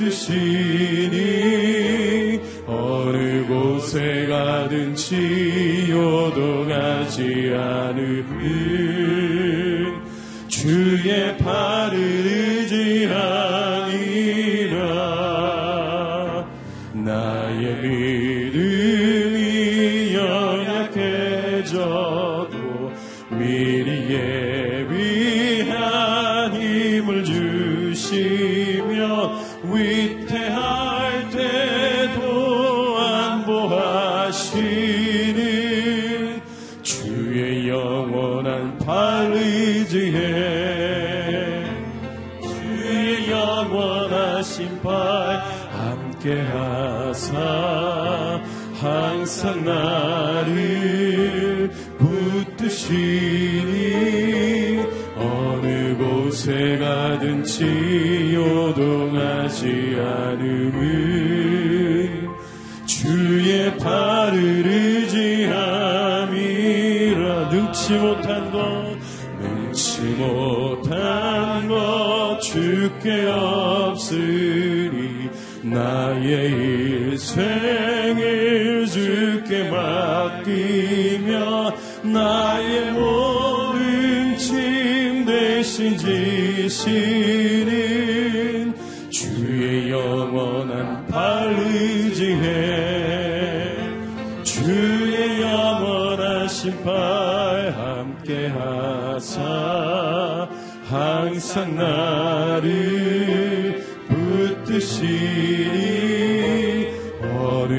뜻이니 어느 곳에 가든지 요동하지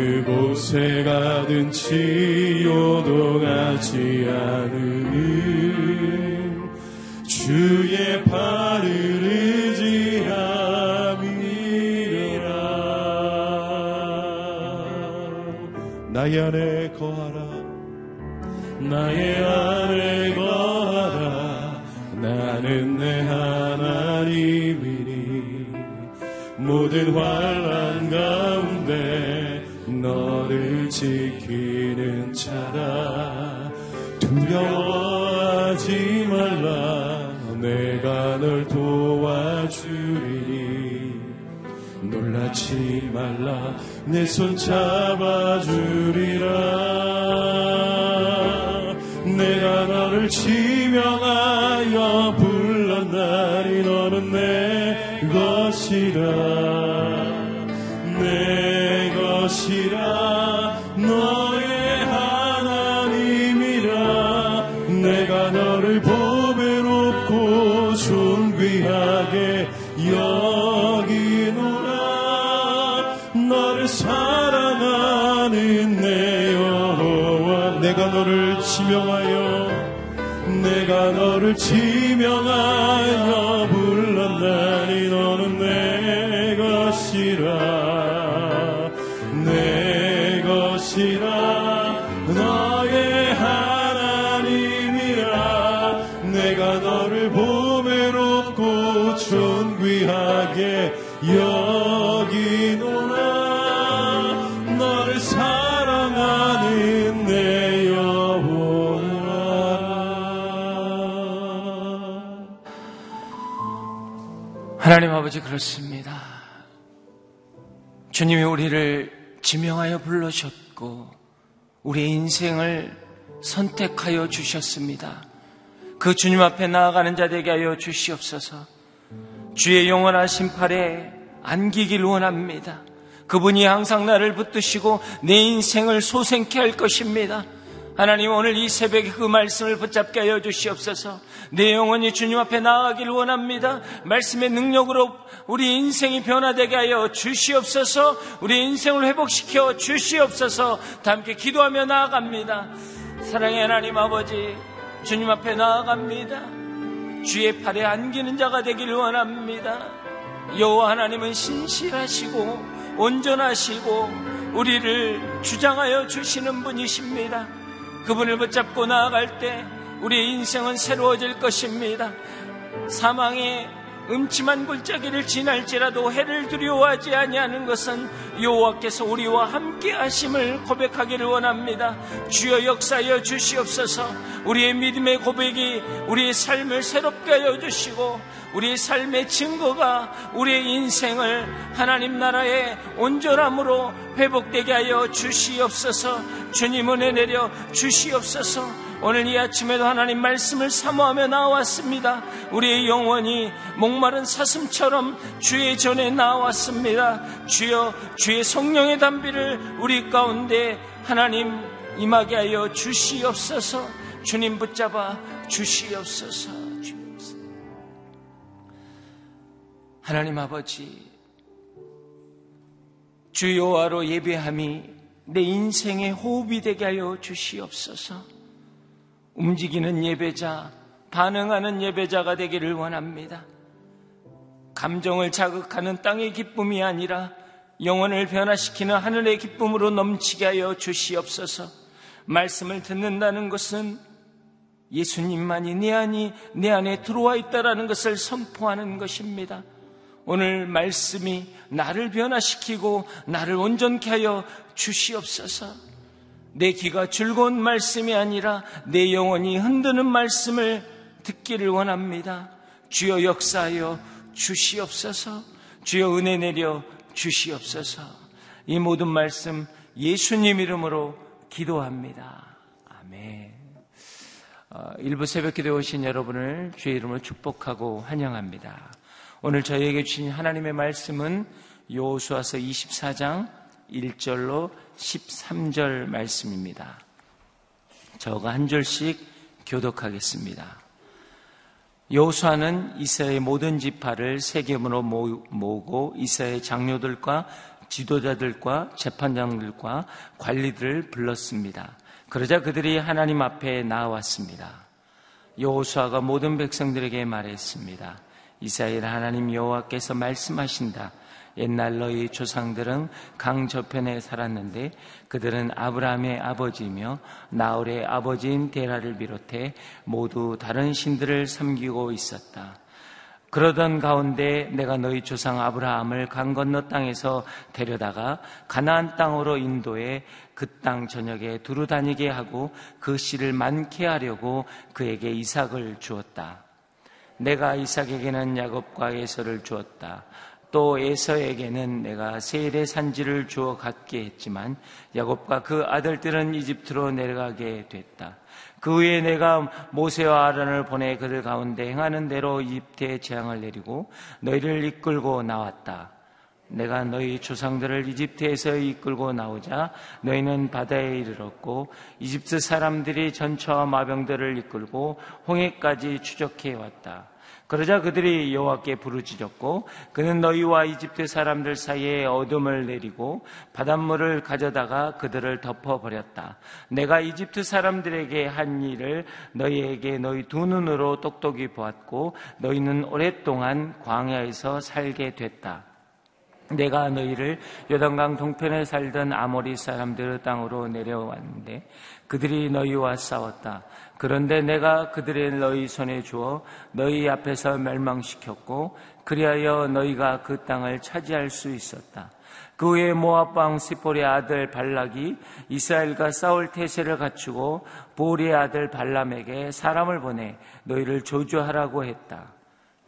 그곳에 가든 치요도 가지 않으니 주의 발을 의지함이라. 나의 안에 거하라. 나의 안에 거하라. 나는 내 하나님이니 모든 환란 지키는 자라. 두려워하지 말라. 내가 널 도와주리니. 놀라지 말라. 내 손 잡아주리라. 내가 너를 지명하여 불렀나니 너는 내 것이라. 지명한 하나님 아버지 그렇습니다. 주님이 우리를 지명하여 불러셨고 우리의 인생을 선택하여 주셨습니다. 그 주님 앞에 나아가는 자 되게 하여 주시옵소서. 주의 영원한 심판에 안기길 원합니다. 그분이 항상 나를 붙드시고 내 인생을 소생케 할 것입니다. 하나님 오늘 이 새벽에 그 말씀을 붙잡게 하여 주시옵소서. 내 영혼이 주님 앞에 나아가길 원합니다. 말씀의 능력으로 우리 인생이 변화되게 하여 주시옵소서. 우리 인생을 회복시켜 주시옵소서. 다 함께 기도하며 나아갑니다. 사랑의 하나님 아버지, 주님 앞에 나아갑니다. 주의 팔에 안기는 자가 되길 원합니다. 여호와 하나님은 신실하시고 온전하시고 우리를 주장하여 주시는 분이십니다. 그분을 붙잡고 나아갈 때 우리의 인생은 새로워질 것입니다. 사망의 음침한 골짜기를 지날지라도 해를 두려워하지 아니하는 것은 여호와께서 우리와 함께 하심을 고백하기를 원합니다. 주여 역사여 주시옵소서. 우리의 믿음의 고백이 우리의 삶을 새롭게 하여 주시고 우리의 삶의 증거가 우리의 인생을 하나님 나라의 온전함으로 회복되게 하여 주시옵소서. 주님 은혜 내려 주시옵소서. 오늘 이 아침에도 하나님 말씀을 사모하며 나왔습니다. 우리의 영혼이 목마른 사슴처럼 주의 전에 나왔습니다. 주여 주의 성령의 담비를 우리 가운데 하나님 임하게 하여 주시옵소서. 주님 붙잡아 주시옵소서. 하나님 아버지 주여와로 예배함이 내 인생의 호흡이 되게 하여 주시옵소서. 움직이는 예배자, 반응하는 예배자가 되기를 원합니다. 감정을 자극하는 땅의 기쁨이 아니라 영혼을 변화시키는 하늘의 기쁨으로 넘치게 하여 주시옵소서. 말씀을 듣는다는 것은 예수님만이 내 안이 내 안에 들어와 있다라는 것을 선포하는 것입니다. 오늘 말씀이 나를 변화시키고 나를 온전케 하여 주시옵소서. 내 귀가 즐거운 말씀이 아니라 내 영혼이 흔드는 말씀을 듣기를 원합니다. 주여 역사하여 주시옵소서. 주여 은혜 내려 주시옵소서. 이 모든 말씀 예수님 이름으로 기도합니다. 아멘. 어, 일부 새벽 기도에 오신 여러분을 주의 이름으로 축복하고 환영합니다. 오늘 저희에게 주신 하나님의 말씀은 요수아서 24장 1절로 13절 말씀입니다. 저가 한 절씩 교독하겠습니다. 여호수아는 이스라엘 모든 지파를 세겜으로 모으고 이스라엘 장로들과 지도자들과 재판장들과 관리들을 불렀습니다. 그러자 그들이 하나님 앞에 나왔습니다. 여호수아가 모든 백성들에게 말했습니다. 이스라엘 하나님 여호와께서 말씀하신다. 옛날 너희 조상들은 강 저편에 살았는데 그들은 아브라함의 아버지이며 나홀의 아버지인 데라를 비롯해 모두 다른 신들을 섬기고 있었다. 그러던 가운데 내가 너희 조상 아브라함을 강 건너 땅에서 데려다가 가나안 땅으로 인도해 그 땅 저녁에 두루 다니게 하고 그 씨를 많게 하려고 그에게 이삭을 주었다. 내가 이삭에게는 야곱과 예서를 주었다. 또 에서에게는 내가 세일의 산지를 주어 갖게 했지만 야곱과 그 아들들은 이집트로 내려가게 됐다. 그 후에 내가 모세와 아란을 보내 그들 가운데 행하는 대로 이집트에 재앙을 내리고 너희를 이끌고 나왔다. 내가 너희 조상들을 이집트에서 이끌고 나오자 너희는 바다에 이르렀고 이집트 사람들이 전처와 마병들을 이끌고 홍해까지 추적해 왔다. 그러자 그들이 여호와께 부르짖었고 그는 너희와 이집트 사람들 사이에 어둠을 내리고 바닷물을 가져다가 그들을 덮어 버렸다. 내가 이집트 사람들에게 한 일을 너희에게 너희 두 눈으로 똑똑히 보았고 너희는 오랫동안 광야에서 살게 됐다. 내가 너희를 요단강 동편에 살던 아모리 사람들의 땅으로 내려왔는데 그들이 너희와 싸웠다. 그런데 내가 그들의 너희 손에 주어 너희 앞에서 멸망시켰고 그리하여 너희가 그 땅을 차지할 수 있었다. 그 후에 모압 왕 시폴의 아들 발락이 이스라엘과 싸울 태세를 갖추고 보리의 아들 발람에게 사람을 보내 너희를 조주하라고 했다.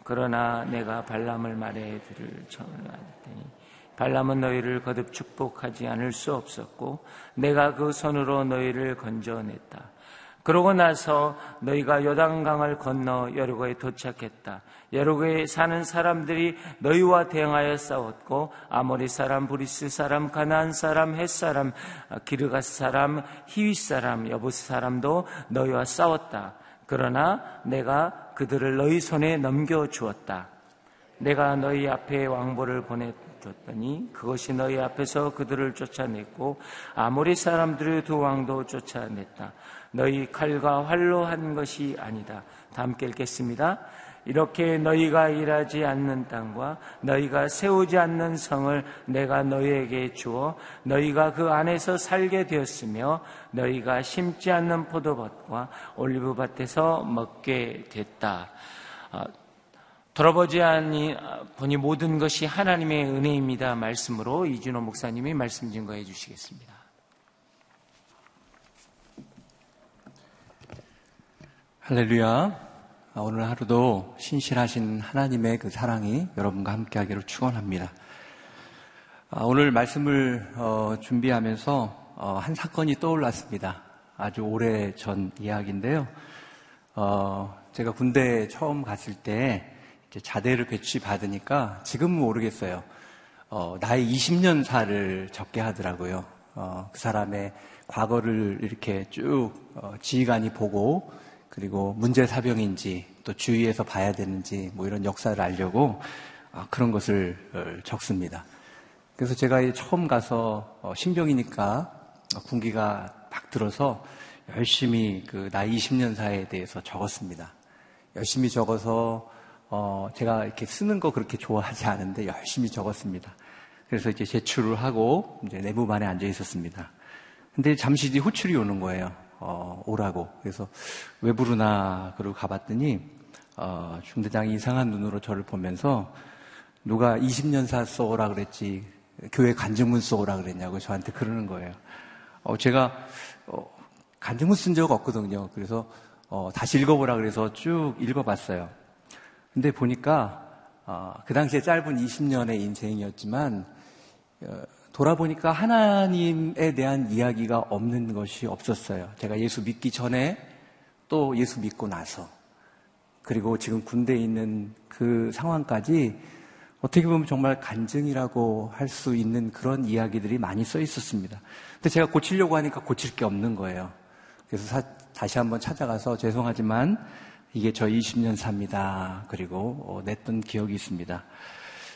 그러나 내가 발람의 말 듣기를 청하였더니 발람은 너희를 거듭 축복하지 않을 수 없었고 내가 그 손으로 너희를 건져냈다. 그러고 나서 너희가 요단강을 건너 여리고에 도착했다. 여리고에 사는 사람들이 너희와 대항하여 싸웠고 아모리 사람, 브리스 사람, 가나안 사람, 헷 사람, 기르가스 사람, 히윗 사람, 여부스 사람도 너희와 싸웠다. 그러나 내가 그들을 너희 손에 넘겨 주었다. 내가 너희 앞에 왕보를 보내줬더니 그것이 너희 앞에서 그들을 쫓아냈고 아모리 사람들의 두 왕도 쫓아냈다. 너희 칼과 활로 한 것이 아니다. 다 함께 읽겠습니다. 이렇게 너희가 일하지 않는 땅과 너희가 세우지 않는 성을 내가 너희에게 주어 너희가 그 안에서 살게 되었으며 너희가 심지 않는 포도밭과 올리브밭에서 먹게 됐다. 아, 돌아보지 않니 보니 모든 것이 하나님의 은혜입니다. 말씀으로 이준호 목사님이 말씀 증거해 주시겠습니다. 할렐루야. 아, 오늘 하루도 신실하신 하나님의 그 사랑이 여러분과 함께하기를 축원합니다. 아, 오늘 말씀을 어, 준비하면서 어, 한 사건이 떠올랐습니다. 아주 오래 전 이야기인데요. 어, 제가 군대 처음 갔을 때 자대를 배치 받으니까 지금은 모르겠어요. 나의 20년 사를 적게 하더라고요. 그 사람의 과거를 이렇게 쭉 지휘관이 보고 그리고 문제 사병인지 또 주위에서 봐야 되는지 뭐 이런 역사를 알려고 아, 그런 것을 어, 적습니다. 그래서 제가 처음 가서 어, 신병이니까 군기가 막 들어서 열심히 그 나이 20년 사에 대해서 적었습니다. 열심히 적어서 어 제가 이렇게 쓰는 거 그렇게 좋아하지 않은데 열심히 적었습니다. 그래서 이제 제출을 하고 이제 내부반에 앉아 있었습니다. 근데 잠시 뒤 호출이 오는 거예요. 어, 오라고. 그래서 왜 부르나 그러고 가봤더니 어, 중대장이 이상한 눈으로 저를 보면서 누가 20년사 써오라 그랬지 교회 간증문 써오라 그랬냐고 저한테 그러는 거예요. 어, 제가 어, 간증문 쓴 적 없거든요. 그래서 어, 다시 읽어보라 그래서 쭉 읽어봤어요. 근데 보니까 어, 그 당시에 짧은 20년의 인생이었지만 어, 돌아보니까 하나님에 대한 이야기가 없는 것이 없었어요. 제가 예수 믿기 전에 또 예수 믿고 나서 그리고 지금 군대에 있는 그 상황까지 어떻게 보면 정말 간증이라고 할 수 있는 그런 이야기들이 많이 써 있었습니다. 근데 제가 고치려고 하니까 고칠 게 없는 거예요. 그래서 사, 다시 한번 찾아가서 죄송하지만 이게 저 20년 삽니다. 그리고 어, 냈던 기억이 있습니다.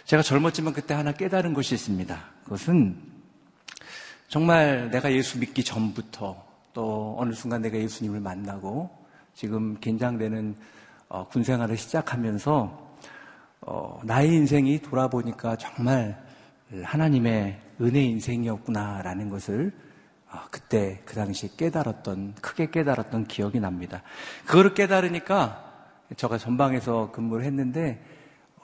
제가 젊었지만 그때 하나 깨달은 것이 있습니다. 그것은 정말 내가 예수 믿기 전부터 또 어느 순간 내가 예수님을 만나고 지금 긴장되는 어, 군 생활을 시작하면서 어, 나의 인생이 돌아보니까 정말 하나님의 은혜 인생이었구나라는 것을 어, 그때 그 당시에 깨달았던 크게 깨달았던 기억이 납니다. 그거를 깨달으니까 제가 전방에서 근무를 했는데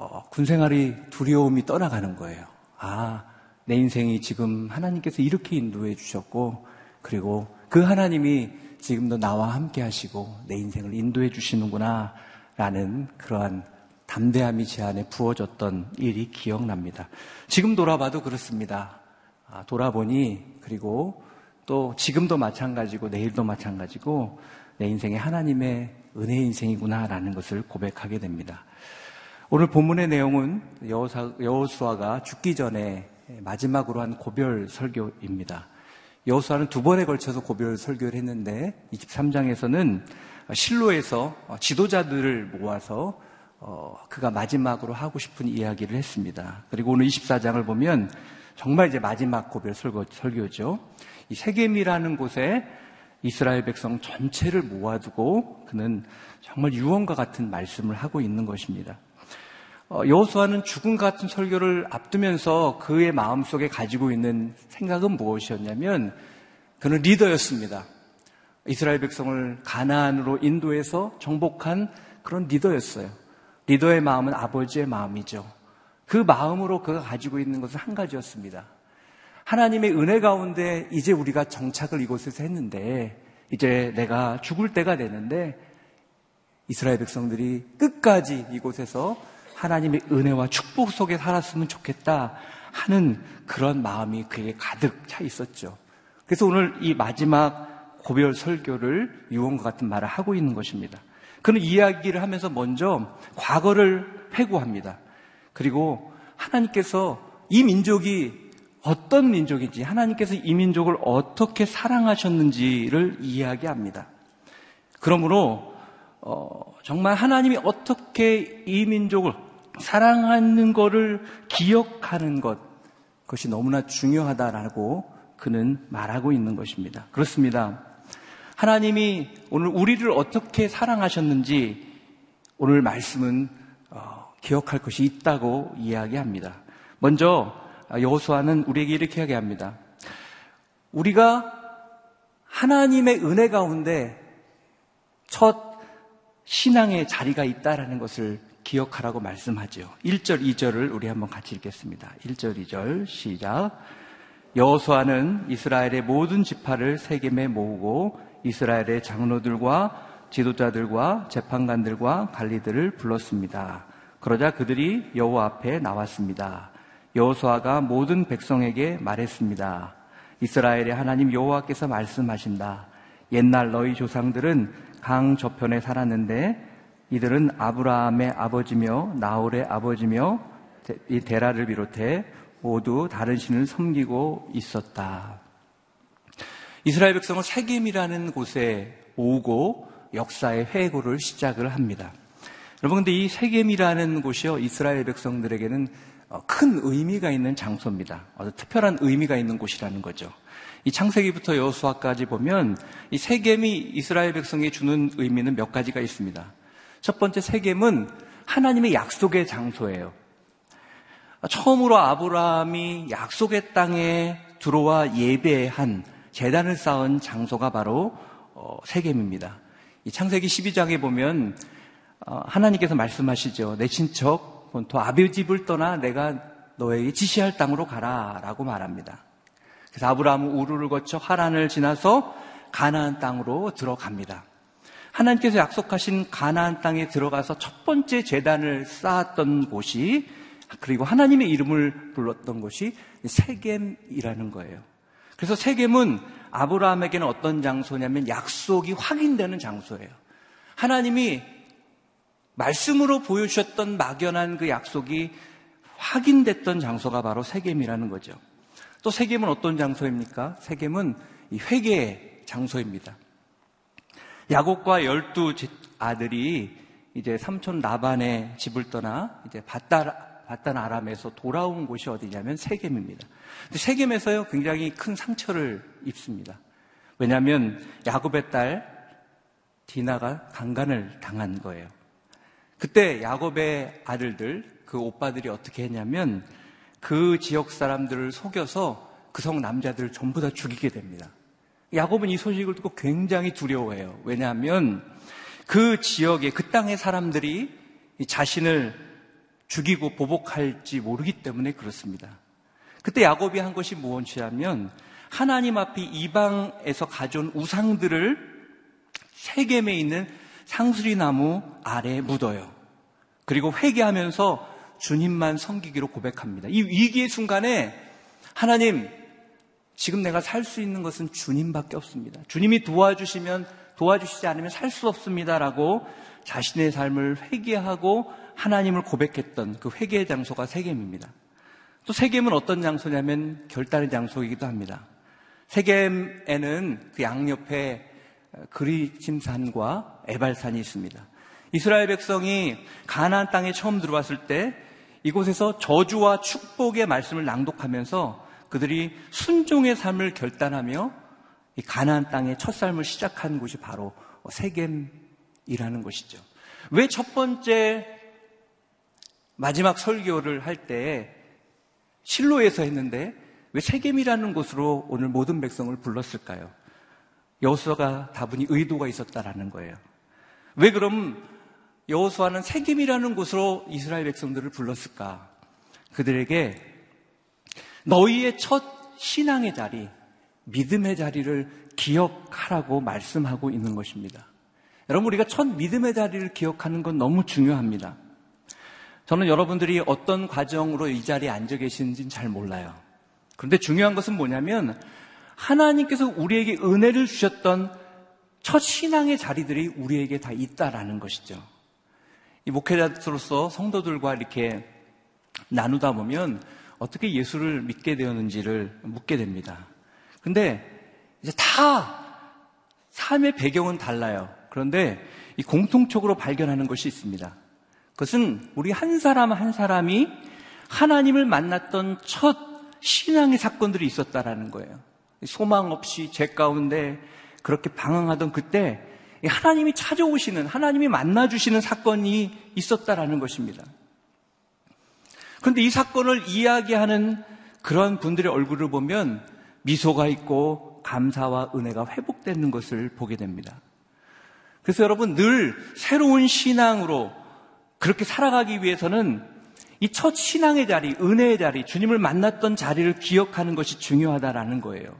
어, 군 생활이 두려움이 떠나가는 거예요. 아, 내 인생이 지금 하나님께서 이렇게 인도해 주셨고, 그리고 그 하나님이 지금도 나와 함께 하시고 내 인생을 인도해 주시는구나, 라는 그러한 담대함이 제 안에 부어졌던 일이 기억납니다. 지금 돌아봐도 그렇습니다. 아, 돌아보니, 그리고 또 지금도 마찬가지고 내일도 마찬가지고 내 인생이 하나님의 은혜 인생이구나라는 것을 고백하게 됩니다. 오늘 본문의 내용은 여호수아가 죽기 전에 마지막으로 한 고별 설교입니다. 여호수아는 두 번에 걸쳐서 고별 설교를 했는데 23장에서는 실로에서 지도자들을 모아서 어, 그가 마지막으로 하고 싶은 이야기를 했습니다. 그리고 오늘 24장을 보면 정말 이제 마지막 고별 설교, 설교죠. 이 세겜이라는 곳에 이스라엘 백성 전체를 모아두고 그는 정말 유언과 같은 말씀을 하고 있는 것입니다. 어, 여호수아는 죽음 같은 설교를 앞두면서 그의 마음속에 가지고 있는 생각은 무엇이었냐면 그는 리더였습니다. 이스라엘 백성을 가나안으로 인도해서 정복한 그런 리더였어요. 리더의 마음은 아버지의 마음이죠. 그 마음으로 그가 가지고 있는 것은 한 가지였습니다. 하나님의 은혜 가운데 이제 우리가 정착을 이곳에서 했는데 이제 내가 죽을 때가 되는데 이스라엘 백성들이 끝까지 이곳에서 하나님의 은혜와 축복 속에 살았으면 좋겠다 하는 그런 마음이 그에게 가득 차 있었죠. 그래서 오늘 이 마지막 고별 설교를 유언과 같은 말을 하고 있는 것입니다. 그는 이야기를 하면서 먼저 과거를 회고합니다. 그리고 하나님께서 이 민족이 어떤 민족인지 하나님께서 이 민족을 어떻게 사랑하셨는지를 이야기합니다. 그러므로 어, 정말 하나님이 어떻게 이 민족을 사랑하는 것을 기억하는 것 그것이 너무나 중요하다라고 그는 말하고 있는 것입니다. 그렇습니다. 하나님이 오늘 우리를 어떻게 사랑하셨는지 오늘 말씀은 어, 기억할 것이 있다고 이야기합니다. 먼저 여호수아는 우리에게 이렇게 이야기합니다. 우리가 하나님의 은혜 가운데 첫 신앙의 자리가 있다라는 것을 기억하라고 말씀하죠. 1절, 2절을 우리 한번 같이 읽겠습니다. 1절, 2절 시작. 여호수아는 이스라엘의 모든 지파를 세겜에 모으고 이스라엘의 장로들과 지도자들과 재판관들과 관리들을 불렀습니다. 그러자 그들이 여호와 앞에 나왔습니다. 여호수아가 모든 백성에게 말했습니다. 이스라엘의 하나님 여호와께서 말씀하신다. 옛날 너희 조상들은 강 저편에 살았는데 이들은 아브라함의 아버지며 나홀의 아버지며 이 데라를 비롯해 모두 다른 신을 섬기고 있었다. 이스라엘 백성은 세겜이라는 곳에 오고 역사의 회고를 시작을 합니다. 여러분 근데 이 세겜이라는 곳이요 이스라엘 백성들에게는 어, 큰 의미가 있는 장소입니다. 아주 특별한 의미가 있는 곳이라는 거죠. 이 창세기부터 여수아까지 보면 이 세겜이 이스라엘 백성에 주는 의미는 몇 가지가 있습니다. 첫 번째 세겜은 하나님의 약속의 장소예요. 처음으로 아브라함이 약속의 땅에 들어와 예배한 재단을 쌓은 장소가 바로 어, 세겜입니다. 이 창세기 12장에 보면 어, 하나님께서 말씀하시죠. 내 친척 본토 아비 집을 떠나 내가 너에게 지시할 땅으로 가라라고 말합니다. 그래서 아브라함은 우르를 거쳐 하란을 지나서 가나안 땅으로 들어갑니다. 하나님께서 약속하신 가나안 땅에 들어가서 첫 번째 재단을 쌓았던 곳이 그리고 하나님의 이름을 불렀던 곳이 세겜이라는 거예요. 그래서 세겜은 아브라함에게는 어떤 장소냐면 약속이 확인되는 장소예요. 하나님이 말씀으로 보여주셨던 막연한 그 약속이 확인됐던 장소가 바로 세겜이라는 거죠. 또 세겜은 어떤 장소입니까? 세겜은 이 회개의 장소입니다. 야곱과 열두 아들이 이제 삼촌 나반의 집을 떠나 이제 바다 바단 아람에서 돌아온 곳이 어디냐면 세겜입니다. 세겜에서요 굉장히 큰 상처를 입습니다. 왜냐하면 야곱의 딸 디나가 강간을 당한 거예요. 그때 야곱의 아들들 그 오빠들이 어떻게 했냐면 그 지역 사람들을 속여서 그 성 남자들을 전부 다 죽이게 됩니다. 야곱은 이 소식을 듣고 굉장히 두려워해요. 왜냐하면 그 지역에 그 땅의 사람들이 자신을 죽이고 보복할지 모르기 때문에 그렇습니다. 그때 야곱이 한 것이 무엇이냐면 하나님 앞에 이방에서 가져온 우상들을 세겜에 있는 상수리 나무 아래에 묻어요. 그리고 회개하면서 주님만 섬기기로 고백합니다. 이 위기의 순간에 하나님 지금 내가 살 수 있는 것은 주님밖에 없습니다. 주님이 도와주시면 도와주시지 않으면 살 수 없습니다라고 자신의 삶을 회개하고 하나님을 고백했던 그 회개의 장소가 세겜입니다. 또 세겜은 어떤 장소냐면 결단의 장소이기도 합니다. 세겜에는 그 양옆에 그리침산과 에발산이 있습니다. 이스라엘 백성이 가나안 땅에 처음 들어왔을 때 이곳에서 저주와 축복의 말씀을 낭독하면서 그들이 순종의 삶을 결단하며 이 가나안 땅의 첫 삶을 시작한 곳이 바로 세겜이라는 것이죠. 왜 첫 번째 마지막 설교를 할 때 실로에서 했는데 왜 세겜이라는 곳으로 오늘 모든 백성을 불렀을까요? 여호수아가 다분히 의도가 있었다라는 거예요. 왜 그럼 여호수아는 세겜이라는 곳으로 이스라엘 백성들을 불렀을까? 그들에게 너희의 첫 신앙의 자리, 믿음의 자리를 기억하라고 말씀하고 있는 것입니다. 여러분, 우리가 첫 믿음의 자리를 기억하는 건 너무 중요합니다. 저는 여러분들이 어떤 과정으로 이 자리에 앉아 계시는지는 잘 몰라요. 그런데 중요한 것은 뭐냐면 하나님께서 우리에게 은혜를 주셨던 첫 신앙의 자리들이 우리에게 다 있다라는 것이죠. 이 목회자로서 성도들과 이렇게 나누다 보면 어떻게 예수를 믿게 되었는지를 묻게 됩니다. 근데 이제 다 삶의 배경은 달라요. 그런데 이 공통적으로 발견하는 것이 있습니다. 그것은 우리 한 사람 한 사람이 하나님을 만났던 첫 신앙의 사건들이 있었다라는 거예요. 소망 없이 죄 가운데 그렇게 방황하던 그때 하나님이 찾아오시는, 하나님이 만나주시는 사건이 있었다라는 것입니다. 그런데 이 사건을 이야기하는 그런 분들의 얼굴을 보면 미소가 있고 감사와 은혜가 회복되는 것을 보게 됩니다. 그래서 여러분 늘 새로운 신앙으로 그렇게 살아가기 위해서는 이 첫 신앙의 자리, 은혜의 자리, 주님을 만났던 자리를 기억하는 것이 중요하다라는 거예요.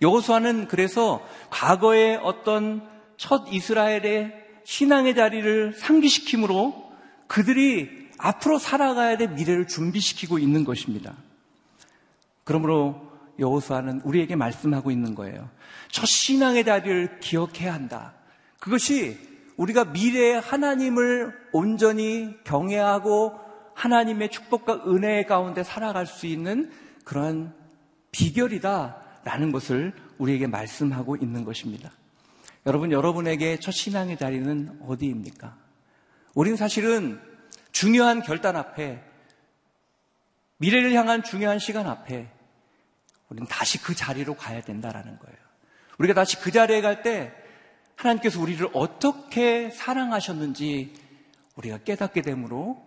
여호수아는 그래서 과거의 어떤 첫 이스라엘의 신앙의 자리를 상기시킴으로 그들이 앞으로 살아가야 될 미래를 준비시키고 있는 것입니다. 그러므로 여호수아는 우리에게 말씀하고 있는 거예요. 첫 신앙의 자리를 기억해야 한다. 그것이 우리가 미래에 하나님을 온전히 경외하고 하나님의 축복과 은혜 가운데 살아갈 수 있는 그러한 비결이다라는 것을 우리에게 말씀하고 있는 것입니다. 여러분, 여러분에게 첫 신앙의 자리는 어디입니까? 우리는 사실은 중요한 결단 앞에 미래를 향한 중요한 시간 앞에 우리는 다시 그 자리로 가야 된다라는 거예요. 우리가 다시 그 자리에 갈 때 하나님께서 우리를 어떻게 사랑하셨는지 우리가 깨닫게 되므로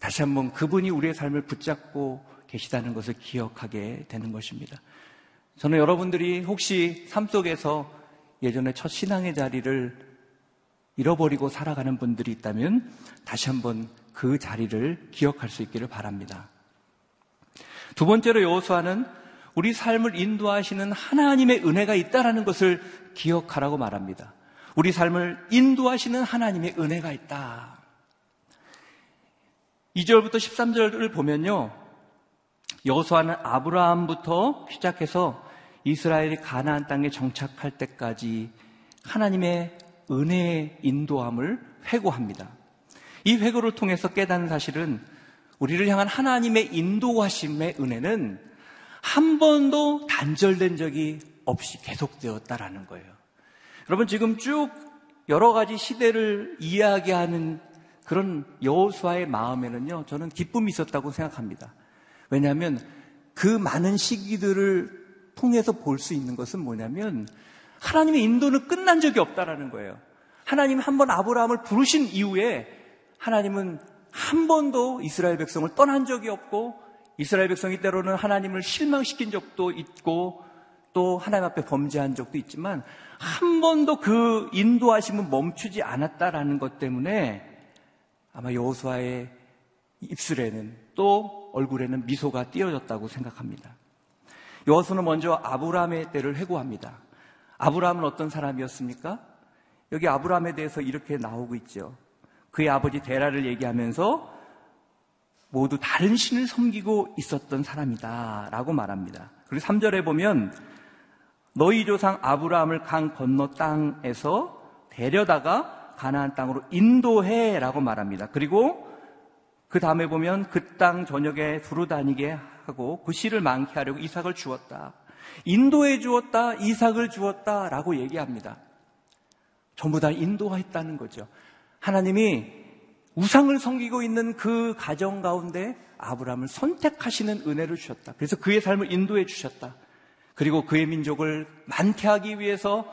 다시 한번 그분이 우리의 삶을 붙잡고 계시다는 것을 기억하게 되는 것입니다. 저는 여러분들이 혹시 삶 속에서 예전에 첫 신앙의 자리를 잃어버리고 살아가는 분들이 있다면 다시 한번 그 자리를 기억할 수 있기를 바랍니다. 두 번째로 여호수아는 우리 삶을 인도하시는 하나님의 은혜가 있다라는 것을 기억하라고 말합니다. 우리 삶을 인도하시는 하나님의 은혜가 있다. 2절부터 13절을 보면요. 여호수아는 아브라함부터 시작해서 이스라엘이 가나안 땅에 정착할 때까지 하나님의 은혜의 인도함을 회고합니다. 이 회고를 통해서 깨닫는 사실은 우리를 향한 하나님의 인도하심의 은혜는 한 번도 단절된 적이 없이 계속되었다라는 거예요. 여러분 지금 쭉 여러 가지 시대를 이야기하는 그런 여호수아의 마음에는요, 저는 기쁨이 있었다고 생각합니다. 왜냐하면 그 많은 시기들을 통해서 볼 수 있는 것은 뭐냐면 하나님의 인도는 끝난 적이 없다라는 거예요. 하나님 한 번 아브라함을 부르신 이후에 하나님은 한 번도 이스라엘 백성을 떠난 적이 없고 이스라엘 백성이 때로는 하나님을 실망시킨 적도 있고 또 하나님 앞에 범죄한 적도 있지만 한 번도 그 인도하심은 멈추지 않았다라는 것 때문에 아마 여호수아의 입술에는 또 얼굴에는 미소가 띄어졌다고 생각합니다. 여호수는 먼저 아브라함의 때를 회고합니다. 아브라함은 어떤 사람이었습니까? 여기 아브라함에 대해서 이렇게 나오고 있죠. 그의 아버지 데라를 얘기하면서 모두 다른 신을 섬기고 있었던 사람이다. 라고 말합니다. 그리고 3절에 보면 너희 조상 아브라함을 강 건너 땅에서 데려다가 가나안 땅으로 인도해 라고 말합니다. 그리고 그 다음에 보면 그 땅 저녁에 두루 다니게 하고 그 씨를 많게 하려고 이삭을 주었다. 인도해 주었다. 이삭을 주었다. 라고 얘기합니다. 전부 다 인도했다는 거죠. 하나님이 우상을 섬기고 있는 그 가정 가운데 아브라함을 선택하시는 은혜를 주셨다. 그래서 그의 삶을 인도해 주셨다. 그리고 그의 민족을 많게 하기 위해서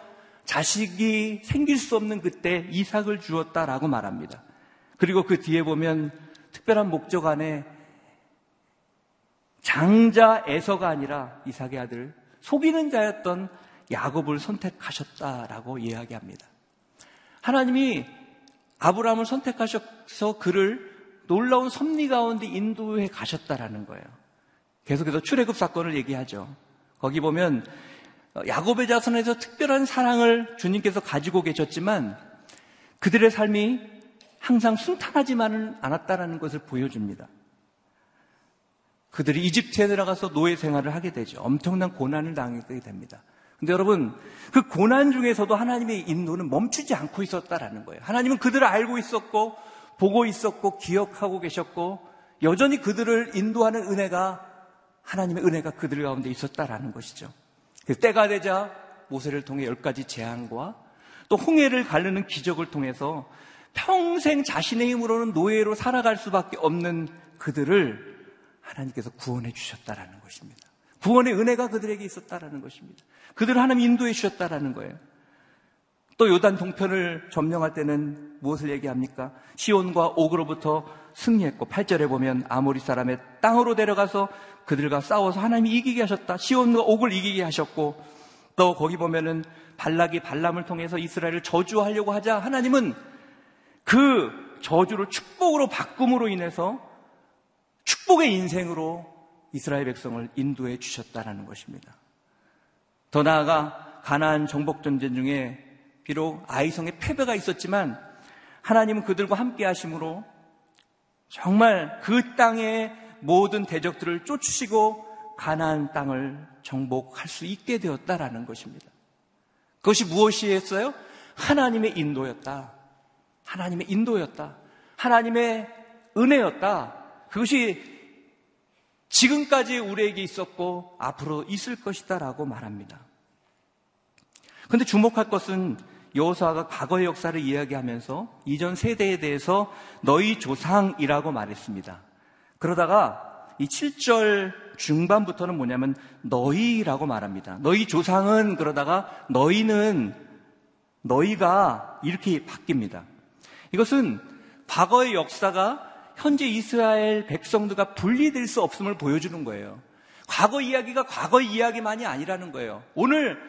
자식이 생길 수 없는 그때 이삭을 주었다라고 말합니다. 그리고 그 뒤에 보면 특별한 목적 안에 장자 에서가 아니라 이삭의 아들 속이는 자였던 야곱을 선택하셨다라고 이야기합니다. 하나님이 아브라함을 선택하셔서 그를 놀라운 섭리 가운데 인도해 가셨다라는 거예요. 계속해서 출애굽 사건을 얘기하죠. 거기 보면 어, 야곱의 자손에서 특별한 사랑을 주님께서 가지고 계셨지만 그들의 삶이 항상 순탄하지만은 않았다라는 것을 보여줍니다. 그들이 이집트에 들어가서 노예 생활을 하게 되죠. 엄청난 고난을 당하게 됩니다. 근데 여러분, 그 고난 중에서도 하나님의 인도는 멈추지 않고 있었다라는 거예요. 하나님은 그들을 알고 있었고, 보고 있었고, 기억하고 계셨고, 여전히 그들을 인도하는 은혜가, 하나님의 은혜가 그들 가운데 있었다라는 것이죠. 그 때가 되자 모세를 통해 열 가지 재앙과 또 홍해를 가르는 기적을 통해서 평생 자신의 힘으로는 노예로 살아갈 수밖에 없는 그들을 하나님께서 구원해 주셨다라는 것입니다. 구원의 은혜가 그들에게 있었다라는 것입니다. 그들을 하나님 인도해 주셨다라는 거예요. 또 요단 동편을 점령할 때는 무엇을 얘기합니까? 시온과 옥으로부터 승리했고 8절에 보면 아모리 사람의 땅으로 데려가서 그들과 싸워서 하나님이 이기게 하셨다. 시온과 옥을 이기게 하셨고 또 거기 보면은 발락이 발람을 통해서 이스라엘을 저주하려고 하자 하나님은 그 저주를 축복으로 바꿈으로 인해서 축복의 인생으로 이스라엘 백성을 인도해 주셨다라는 것입니다. 더 나아가 가나안 정복 전쟁 중에 비록 아이성의 패배가 있었지만 하나님은 그들과 함께 하심으로 정말 그 땅의 모든 대적들을 쫓으시고 가나안 땅을 정복할 수 있게 되었다라는 것입니다. 그것이 무엇이었어요? 하나님의 인도였다. 하나님의 인도였다. 하나님의 은혜였다. 그것이 지금까지 우리에게 있었고 앞으로 있을 것이다라고 말합니다. 그런데 주목할 것은 여호수아가 과거의 역사를 이야기하면서 이전 세대에 대해서 너희 조상이라고 말했습니다. 그러다가 이 7절 중반부터는 뭐냐면 너희라고 말합니다. 너희 조상은 그러다가 너희는 너희가 이렇게 바뀝니다. 이것은 과거의 역사가 현재 이스라엘 백성들과 분리될 수 없음을 보여주는 거예요. 과거 이야기가 과거 이야기만이 아니라는 거예요. 오늘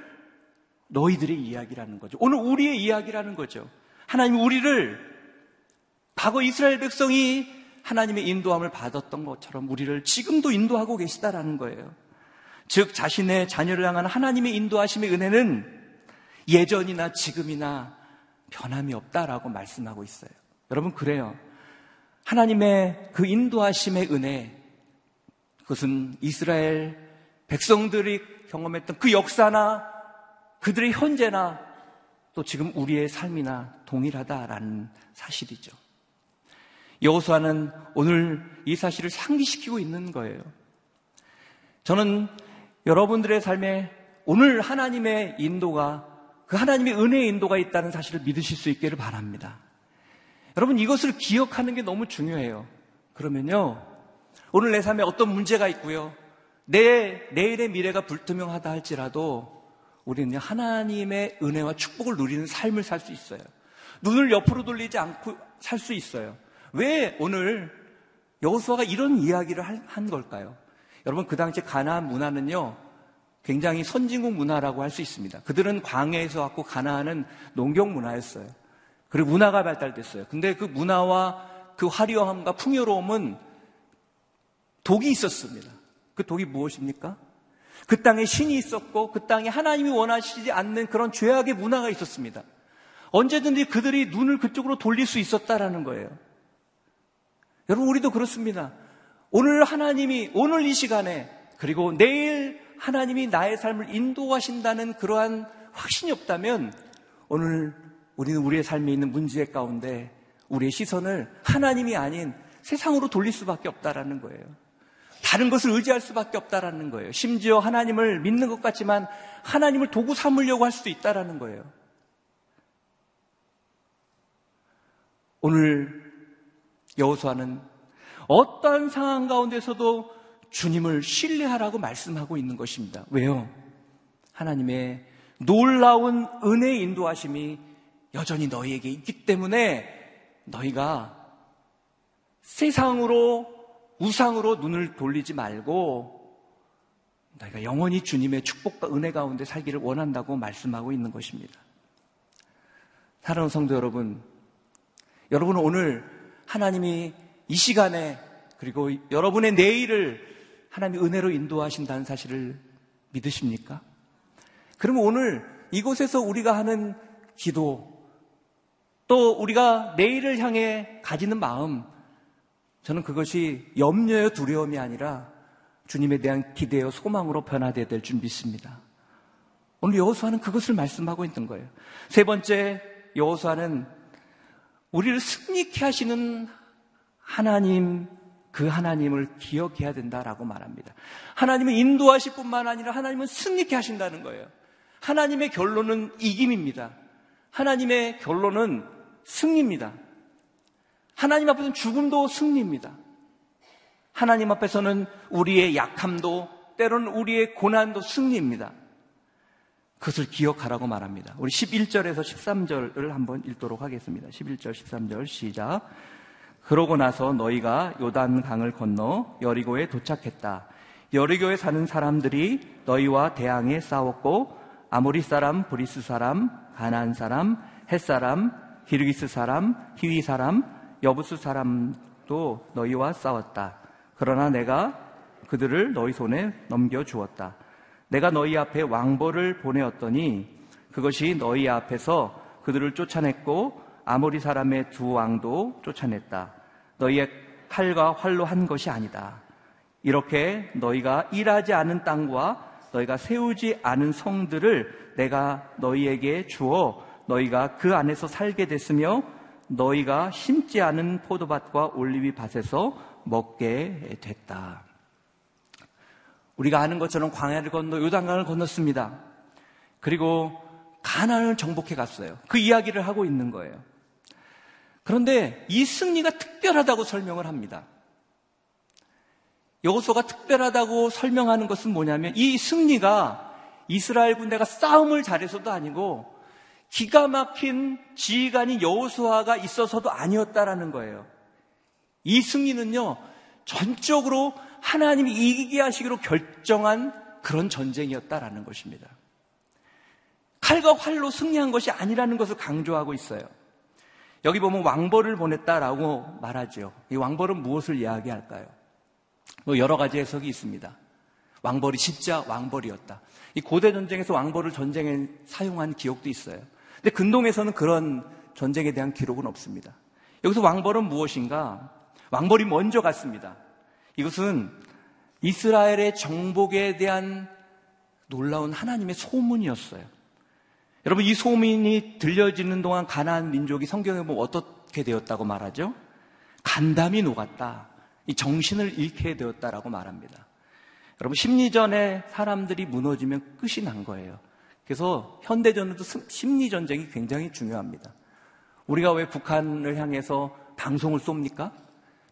너희들의 이야기라는 거죠. 오늘 우리의 이야기라는 거죠. 하나님 우리를 과거 이스라엘 백성이 하나님의 인도함을 받았던 것처럼 우리를 지금도 인도하고 계시다라는 거예요. 즉 자신의 자녀를 향한 하나님의 인도하심의 은혜는 예전이나 지금이나 변함이 없다라고 말씀하고 있어요. 여러분 그래요. 하나님의 그 인도하심의 은혜, 그것은 이스라엘 백성들이 경험했던 그 역사나 그들의 현재나 또 지금 우리의 삶이나 동일하다라는 사실이죠. 여호수아는 오늘 이 사실을 상기시키고 있는 거예요. 저는 여러분들의 삶에 오늘 하나님의 인도가 그 하나님의 은혜의 인도가 있다는 사실을 믿으실 수 있기를 바랍니다. 여러분 이것을 기억하는 게 너무 중요해요. 그러면요. 오늘 내 삶에 어떤 문제가 있고요. 내 내일의 미래가 불투명하다 할지라도 우리는 하나님의 은혜와 축복을 누리는 삶을 살 수 있어요. 눈을 옆으로 돌리지 않고 살 수 있어요. 왜 오늘 여호수아가 이런 이야기를 한 걸까요? 여러분 그 당시 가나안 문화는요. 굉장히 선진국 문화라고 할 수 있습니다. 그들은 광해에서 왔고 가나안은 농경 문화였어요. 그리고 문화가 발달됐어요. 근데 그 문화와 그 화려함과 풍요로움은 독이 있었습니다. 그 독이 무엇입니까? 그 땅에 신이 있었고 그 땅에 하나님이 원하시지 않는 그런 죄악의 문화가 있었습니다. 언제든지 그들이 눈을 그쪽으로 돌릴 수 있었다라는 거예요. 여러분 우리도 그렇습니다. 오늘 하나님이 오늘 이 시간에 그리고 내일 하나님이 나의 삶을 인도하신다는 그러한 확신이 없다면 오늘 우리는 우리의 삶에 있는 문제 가운데 우리의 시선을 하나님이 아닌 세상으로 돌릴 수밖에 없다라는 거예요. 다른 것을 의지할 수밖에 없다라는 거예요. 심지어 하나님을 믿는 것 같지만 하나님을 도구 삼으려고 할 수도 있다라는 거예요. 오늘 여호수아는 어떠한 상황 가운데서도 주님을 신뢰하라고 말씀하고 있는 것입니다. 왜요? 하나님의 놀라운 은혜의 인도하심이 여전히 너희에게 있기 때문에 너희가 세상으로 우상으로 눈을 돌리지 말고 너희가 영원히 주님의 축복과 은혜 가운데 살기를 원한다고 말씀하고 있는 것입니다. 사랑하는 성도 여러분, 여러분은 오늘 하나님이 이 시간에 그리고 여러분의 내일을 하나님의 은혜로 인도하신다는 사실을 믿으십니까? 그러면 오늘 이곳에서 우리가 하는 기도, 또 우리가 내일을 향해 가지는 마음, 저는 그것이 염려요 두려움이 아니라 주님에 대한 기대요 소망으로 변화되어야 될 줄 믿습니다. 오늘 여호수아는 그것을 말씀하고 있는 거예요. 세 번째 여호수아는 우리를 승리케 하시는 하나님 그 하나님을 기억해야 된다라고 말합니다. 하나님은 인도하실 뿐만 아니라 하나님은 승리케 하신다는 거예요. 하나님의 결론은 이김입니다. 하나님의 결론은 승리입니다. 하나님 앞에서는 죽음도 승리입니다. 하나님 앞에서는 우리의 약함도 때로는 우리의 고난도 승리입니다. 그것을 기억하라고 말합니다. 우리 11절에서 13절을 한번 읽도록 하겠습니다. 11절, 13절 시작. 그러고 나서 너희가 요단 강을 건너 여리고에 도착했다. 여리고에 사는 사람들이 너희와 대항해 싸웠고 아모리 사람, 브리스 사람, 가나안 사람, 헷 사람, 기르가스 사람, 히위 사람, 여부스 사람도 너희와 싸웠다. 그러나 내가 그들을 너희 손에 넘겨 주었다. 내가 너희 앞에 왕보를 보내었더니 그것이 너희 앞에서 그들을 쫓아냈고 아모리 사람의 두 왕도 쫓아냈다. 너희의 칼과 활로 한 것이 아니다. 이렇게 너희가 일하지 않은 땅과 너희가 세우지 않은 성들을 내가 너희에게 주어 너희가 그 안에서 살게 됐으며 너희가 심지 않은 포도밭과 올리비 밭에서 먹게 됐다. 우리가 아는 것처럼 광야를 건너 요단강을 건넜습니다. 그리고 가나안을 정복해 갔어요. 그 이야기를 하고 있는 거예요. 그런데 이 승리가 특별하다고 설명을 합니다. 여호수가 특별하다고 설명하는 것은 뭐냐면 이 승리가 이스라엘 군대가 싸움을 잘해서도 아니고 기가 막힌 지휘관인 여호수아가 있어서도 아니었다라는 거예요. 이 승리는요 전적으로 하나님이 이기게 하시기로 결정한 그런 전쟁이었다라는 것입니다. 칼과 활로 승리한 것이 아니라는 것을 강조하고 있어요. 여기 보면 왕벌을 보냈다라고 말하죠. 이 왕벌은 무엇을 이야기할까요? 뭐 여러 가지 해석이 있습니다. 왕벌이 진짜 왕벌이었다. 이 고대 전쟁에서 왕벌을 전쟁에 사용한 기억도 있어요. 근데 근동에서는 그런 전쟁에 대한 기록은 없습니다. 여기서 왕벌은 무엇인가? 왕벌이 먼저 갔습니다. 이것은 이스라엘의 정복에 대한 놀라운 하나님의 소문이었어요. 여러분 이 소문이 들려지는 동안 가나안 민족이 성경에 보면 어떻게 되었다고 말하죠? 간담이 녹았다. 이 정신을 잃게 되었다라고 말합니다. 여러분 심리전에 사람들이 무너지면 끝이 난 거예요. 그래서 현대전에도 심리 전쟁이 굉장히 중요합니다. 우리가 왜 북한을 향해서 방송을 쏩니까?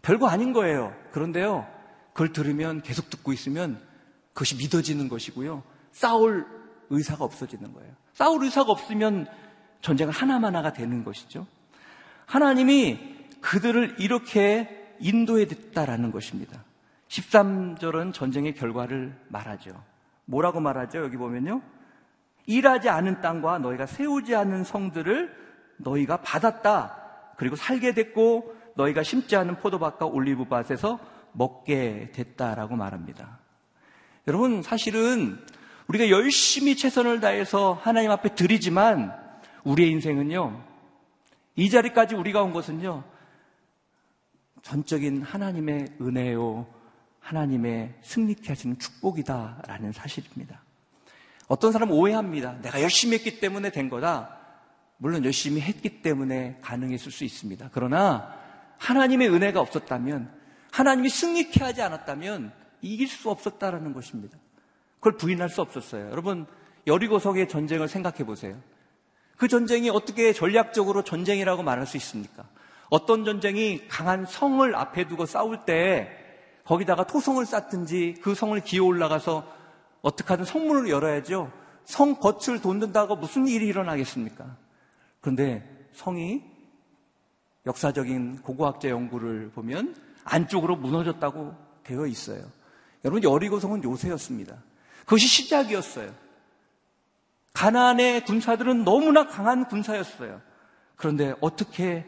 별거 아닌 거예요. 그런데요, 그걸 들으면 계속 듣고 있으면 그것이 믿어지는 것이고요. 싸울 의사가 없어지는 거예요. 싸울 의사가 없으면 전쟁은 하나만하가 되는 것이죠. 하나님이 그들을 이렇게 인도해 뒀다라는 것입니다. 13절은 전쟁의 결과를 말하죠. 뭐라고 말하죠? 여기 보면요. 일하지 않은 땅과 너희가 세우지 않은 성들을 너희가 받았다. 그리고 살게 됐고 너희가 심지 않은 포도밭과 올리브밭에서 먹게 됐다라고 말합니다. 여러분 사실은 우리가 열심히 최선을 다해서 하나님 앞에 드리지만 우리의 인생은요. 이 자리까지 우리가 온 것은요. 전적인 하나님의 은혜요. 하나님의 승리케 하시는 축복이다라는 사실입니다. 어떤 사람은 오해합니다. 내가 열심히 했기 때문에 된 거다. 물론 열심히 했기 때문에 가능했을 수 있습니다. 그러나 하나님의 은혜가 없었다면, 하나님이 승리케 하지 않았다면 이길 수 없었다라는 것입니다. 그걸 부인할 수 없었어요. 여러분, 여리고성의 전쟁을 생각해 보세요. 그 전쟁이 어떻게 전략적으로 전쟁이라고 말할 수 있습니까? 어떤 전쟁이 강한 성을 앞에 두고 싸울 때 거기다가 토성을 쌓든지 그 성을 기어 올라가서 어떻게 하든 성문을 열어야죠. 성 겉을 돈든다고 무슨 일이 일어나겠습니까? 그런데 성이 역사적인 고고학자 연구를 보면 안쪽으로 무너졌다고 되어 있어요. 여러분 여리고성은 요새였습니다. 그것이 시작이었어요. 가나안의 군사들은 너무나 강한 군사였어요. 그런데 어떻게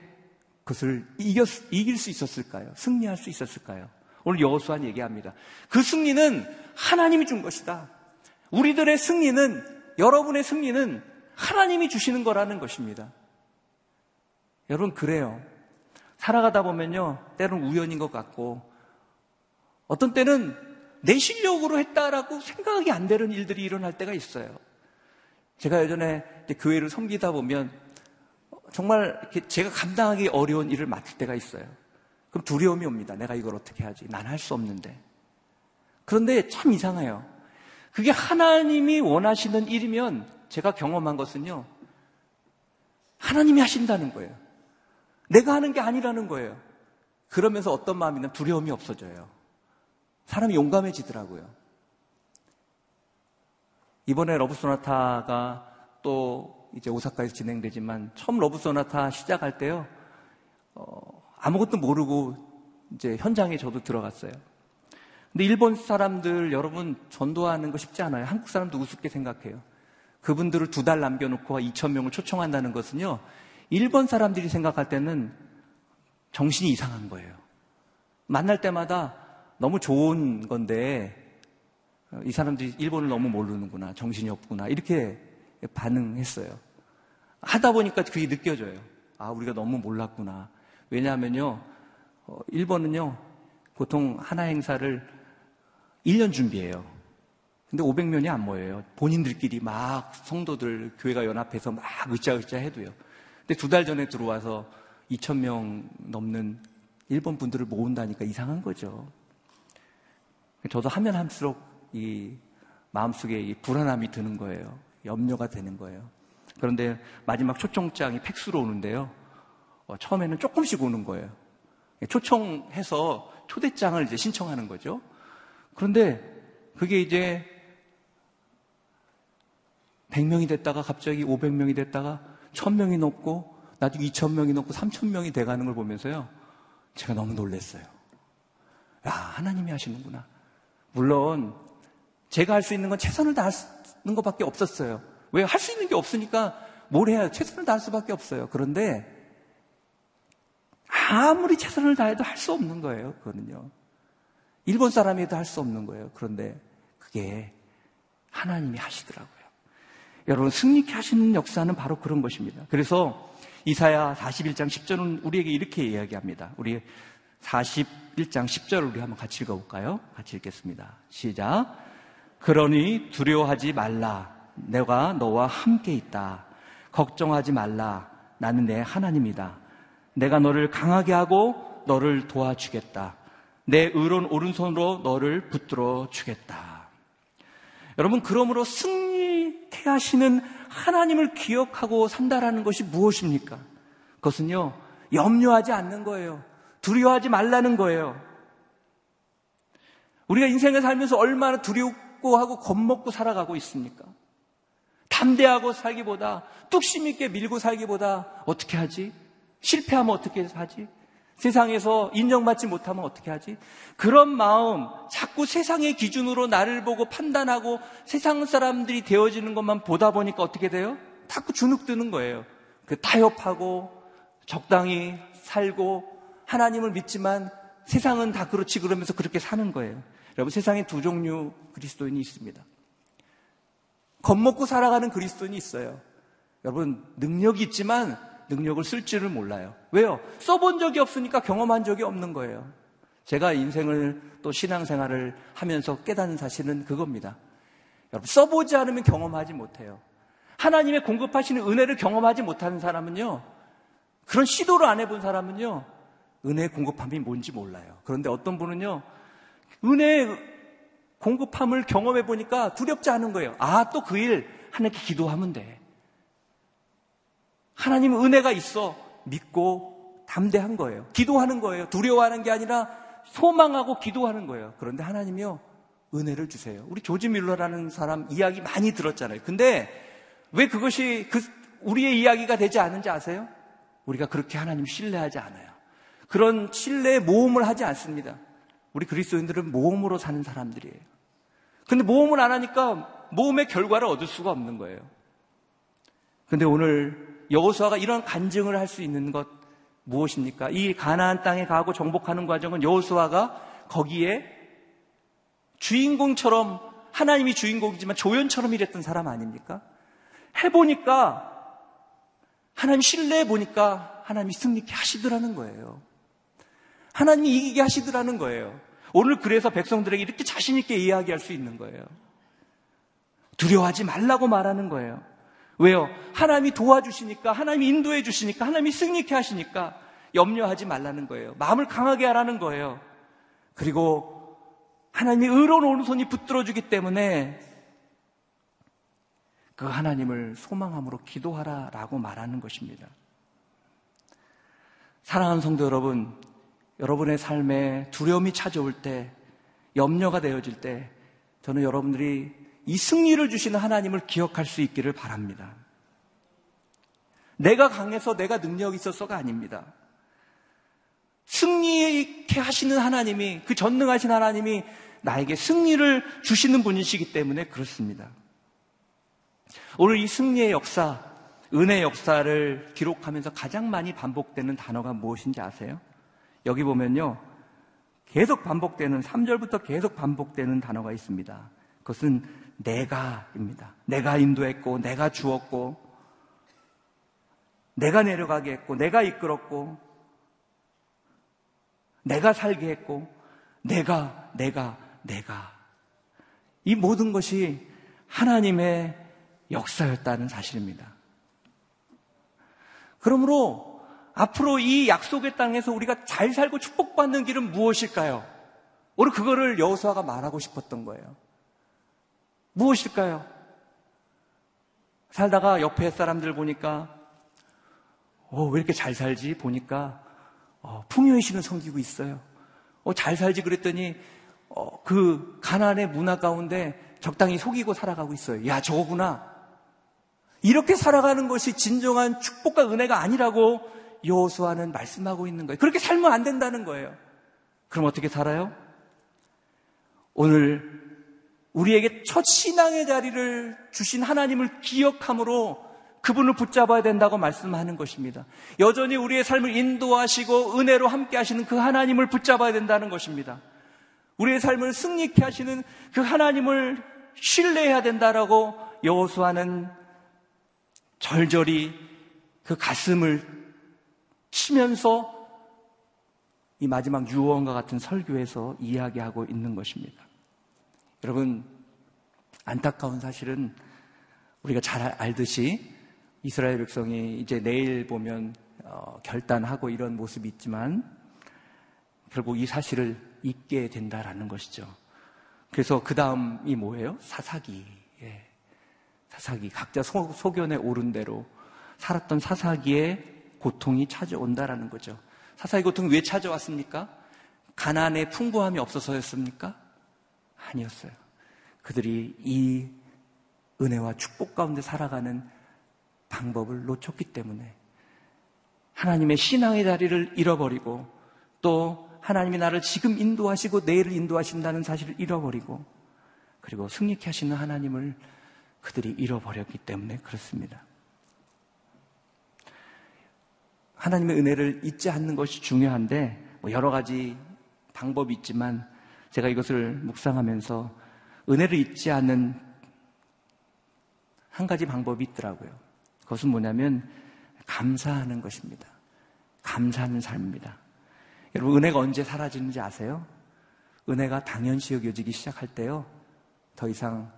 그것을 이겼, 이길 수 있었을까요? 승리할 수 있었을까요? 오늘 여호수아는 얘기합니다. 그 승리는 하나님이 준 것이다. 우리들의 승리는 여러분의 승리는 하나님이 주시는 거라는 것입니다. 여러분, 그래요. 살아가다 보면요, 때로는 우연인 것 같고, 어떤 때는 내 실력으로 했다라고 생각이 안 되는 일들이 일어날 때가 있어요. 제가 예전에 교회를 섬기다 보면 정말 제가 감당하기 어려운 일을 맡을 때가 있어요. 그럼 두려움이 옵니다. 내가 이걸 어떻게 하지? 난 할 수 없는데. 그런데 참 이상해요. 그게 하나님이 원하시는 일이면 제가 경험한 것은요. 하나님이 하신다는 거예요. 내가 하는 게 아니라는 거예요. 그러면서 어떤 마음이냐 두려움이 없어져요. 사람이 용감해지더라고요. 이번에 러브소나타가 또 이제 오사카에서 진행되지만 처음 러브소나타 시작할 때요. 어, 아무것도 모르고 이제 현장에 저도 들어갔어요. 근데 일본 사람들 여러분 전도하는 거 쉽지 않아요. 한국 사람도 우습게 생각해요. 그분들을 두 달 남겨놓고 2천 명을 초청한다는 것은요. 일본 사람들이 생각할 때는 정신이 이상한 거예요. 만날 때마다 너무 좋은 건데 이 사람들이 일본을 너무 모르는구나, 정신이 없구나 이렇게 반응했어요. 하다 보니까 그게 느껴져요. 아 우리가 너무 몰랐구나. 왜냐하면요, 어, 일본은요 보통 하나 행사를 1년 준비해요. 근데 500명이 안 모여요. 본인들끼리 막 성도들 교회가 연합해서 막 으쌰으쌰 해도요. 근데 두 달 전에 들어와서 2,000명 넘는 일본 분들을 모은다니까 이상한 거죠. 저도 하면 할수록 이 마음속에 이 불안함이 드는 거예요. 염려가 되는 거예요. 그런데 마지막 초청장이 팩스로 오는데요. 어, 처음에는 조금씩 오는 거예요. 초청해서 초대장을 이제 신청하는 거죠. 그런데 그게 이제 100명이 됐다가 갑자기 500명이 됐다가 1000명이 넘고 나중에 2000명이 넘고 3000명이 돼가는 걸 보면서요. 제가 너무 놀랐어요. 야, 하나님이 하시는구나. 물론 제가 할 수 있는 건 최선을 다하는 것밖에 없었어요. 왜? 할 수 있는 게 없으니까 뭘 해야 최선을 다할 수밖에 없어요. 그런데 아무리 최선을 다해도 할 수 없는 거예요. 그거는요. 일본 사람이도 할 수 없는 거예요. 그런데 그게 하나님이 하시더라고요. 여러분 승리케 하시는 역사는 바로 그런 것입니다. 그래서 이사야 41장 10절은 우리에게 이렇게 이야기합니다. 우리 41장 10절을 우리 한번 같이 읽어볼까요? 같이 읽겠습니다. 시작. 그러니 두려워하지 말라. 내가 너와 함께 있다. 걱정하지 말라. 나는 내 하나님이다. 내가 너를 강하게 하고 너를 도와주겠다. 내 의로운 오른손으로 너를 붙들어 주겠다. 여러분, 그러므로 승리케 하시는 하나님을 기억하고 산다라는 것이 무엇입니까? 그것은요, 염려하지 않는 거예요. 두려워하지 말라는 거예요. 우리가 인생을 살면서 얼마나 두렵고 하고 겁먹고 살아가고 있습니까? 담대하고 살기보다 뚝심 있게 밀고 살기보다 어떻게 하지? 실패하면 어떻게 하지? 세상에서 인정받지 못하면 어떻게 하지? 그런 마음, 자꾸 세상의 기준으로 나를 보고 판단하고 세상 사람들이 되어지는 것만 보다 보니까 어떻게 돼요? 자꾸 주눅 드는 거예요. 그 타협하고 적당히 살고 하나님을 믿지만 세상은 다 그렇지 그러면서 그렇게 사는 거예요. 여러분 세상에 두 종류 그리스도인이 있습니다. 겁먹고 살아가는 그리스도인이 있어요. 여러분 능력이 있지만 능력을 쓸 줄을 몰라요. 왜요? 써본 적이 없으니까 경험한 적이 없는 거예요. 제가 인생을 또 신앙생활을 하면서 깨닫는 사실은 그겁니다. 여러분 써보지 않으면 경험하지 못해요. 하나님의 공급하시는 은혜를 경험하지 못하는 사람은요. 그런 시도를 안 해본 사람은요. 은혜 공급함이 뭔지 몰라요. 그런데 어떤 분은요, 은혜 공급함을 경험해 보니까 두렵지 않은 거예요. 아, 또 그 일 하나님께 기도하면 돼. 하나님 은혜가 있어. 믿고 담대한 거예요. 기도하는 거예요. 두려워하는 게 아니라 소망하고 기도하는 거예요. 그런데 하나님이요, 은혜를 주세요. 우리 조지 밀러라는 사람 이야기 많이 들었잖아요. 근데 왜 그것이 그 우리의 이야기가 되지 않은지 아세요? 우리가 그렇게 하나님 신뢰하지 않아요. 그런 신뢰의 모험을 하지 않습니다. 우리 그리스도인들은 모험으로 사는 사람들이에요. 근데 모험을 안 하니까 모험의 결과를 얻을 수가 없는 거예요. 근데 오늘 여호수아가 이런 간증을 할 수 있는 것 무엇입니까? 이 가나안 땅에 가고 정복하는 과정은 여호수아가 거기에 주인공처럼 하나님이 주인공이지만 조연처럼 일했던 사람 아닙니까? 해보니까 하나님 신뢰해 보니까 하나님이 승리케 하시더라는 거예요. 하나님이 이기게 하시더라는 거예요. 오늘 그래서 백성들에게 이렇게 자신있게 이야기할 수 있는 거예요. 두려워하지 말라고 말하는 거예요. 왜요? 하나님이 도와주시니까, 하나님이 인도해 주시니까, 하나님이 승리케 하시니까 염려하지 말라는 거예요. 마음을 강하게 하라는 거예요. 그리고 하나님이 의로운 오른손이 붙들어 주기 때문에 그 하나님을 소망함으로 기도하라 라고 말하는 것입니다. 사랑하는 성도 여러분, 여러분의 삶에 두려움이 찾아올 때, 염려가 되어질 때, 저는 여러분들이 이 승리를 주시는 하나님을 기억할 수 있기를 바랍니다. 내가 강해서 내가 능력이 있어서가 아닙니다. 승리케 하시는 하나님이, 그 전능하신 하나님이 나에게 승리를 주시는 분이시기 때문에 그렇습니다. 오늘 이 승리의 역사, 은혜의 역사를 기록하면서 가장 많이 반복되는 단어가 무엇인지 아세요? 여기 보면요. 계속 반복되는, 3절부터 계속 반복되는 단어가 있습니다. 그것은 내가입니다. 내가 인도했고, 내가 주었고, 내가 내려가게 했고, 내가 이끌었고, 내가 살게 했고, 내가, 내가, 내가. 이 모든 것이 하나님의 역사였다는 사실입니다. 그러므로 앞으로 이 약속의 땅에서 우리가 잘 살고 축복받는 길은 무엇일까요? 오늘 그거를 여호수아가 말하고 싶었던 거예요. 무엇일까요? 살다가 옆에 사람들 보니까 어, 왜 이렇게 잘 살지? 보니까 어, 풍요의 신을 섬기고 있어요. 어, 잘 살지 그랬더니 어, 그 가난의 문화 가운데 적당히 속이고 살아가고 있어요. 야, 저거구나. 이렇게 살아가는 것이 진정한 축복과 은혜가 아니라고 여호수아는 말씀하고 있는 거예요. 그렇게 살면 안 된다는 거예요. 그럼 어떻게 살아요? 오늘 우리에게 첫 신앙의 자리를 주신 하나님을 기억함으로 그분을 붙잡아야 된다고 말씀하는 것입니다. 여전히 우리의 삶을 인도하시고 은혜로 함께 하시는 그 하나님을 붙잡아야 된다는 것입니다. 우리의 삶을 승리케 하시는 그 하나님을 신뢰해야 된다라고 여호수아는 절절히 그 가슴을 치면서 이 마지막 유언과 같은 설교에서 이야기하고 있는 것입니다. 여러분, 안타까운 사실은 우리가 잘 알듯이 이스라엘 백성이 이제 내일 보면 어, 결단하고 이런 모습이 있지만 결국 이 사실을 잊게 된다라는 것이죠. 그래서 그 다음이 뭐예요? 사사기. 예. 사사기. 각자 소, 소견에 오른 대로 살았던 사사기에 고통이 찾아온다라는 거죠. 사사기 고통이 왜 찾아왔습니까? 가난의 풍부함이 없어서였습니까? 아니었어요. 그들이 이 은혜와 축복 가운데 살아가는 방법을 놓쳤기 때문에 하나님의 신앙의 자리를 잃어버리고 또 하나님이 나를 지금 인도하시고 내일을 인도하신다는 사실을 잃어버리고 그리고 승리케 하시는 하나님을 그들이 잃어버렸기 때문에 그렇습니다. 하나님의 은혜를 잊지 않는 것이 중요한데 뭐 여러 가지 방법이 있지만 제가 이것을 묵상하면서 은혜를 잊지 않는 한 가지 방법이 있더라고요. 그것은 뭐냐면 감사하는 것입니다. 감사하는 삶입니다. 여러분 은혜가 언제 사라지는지 아세요? 은혜가 당연시 여겨지기 시작할 때요. 더 이상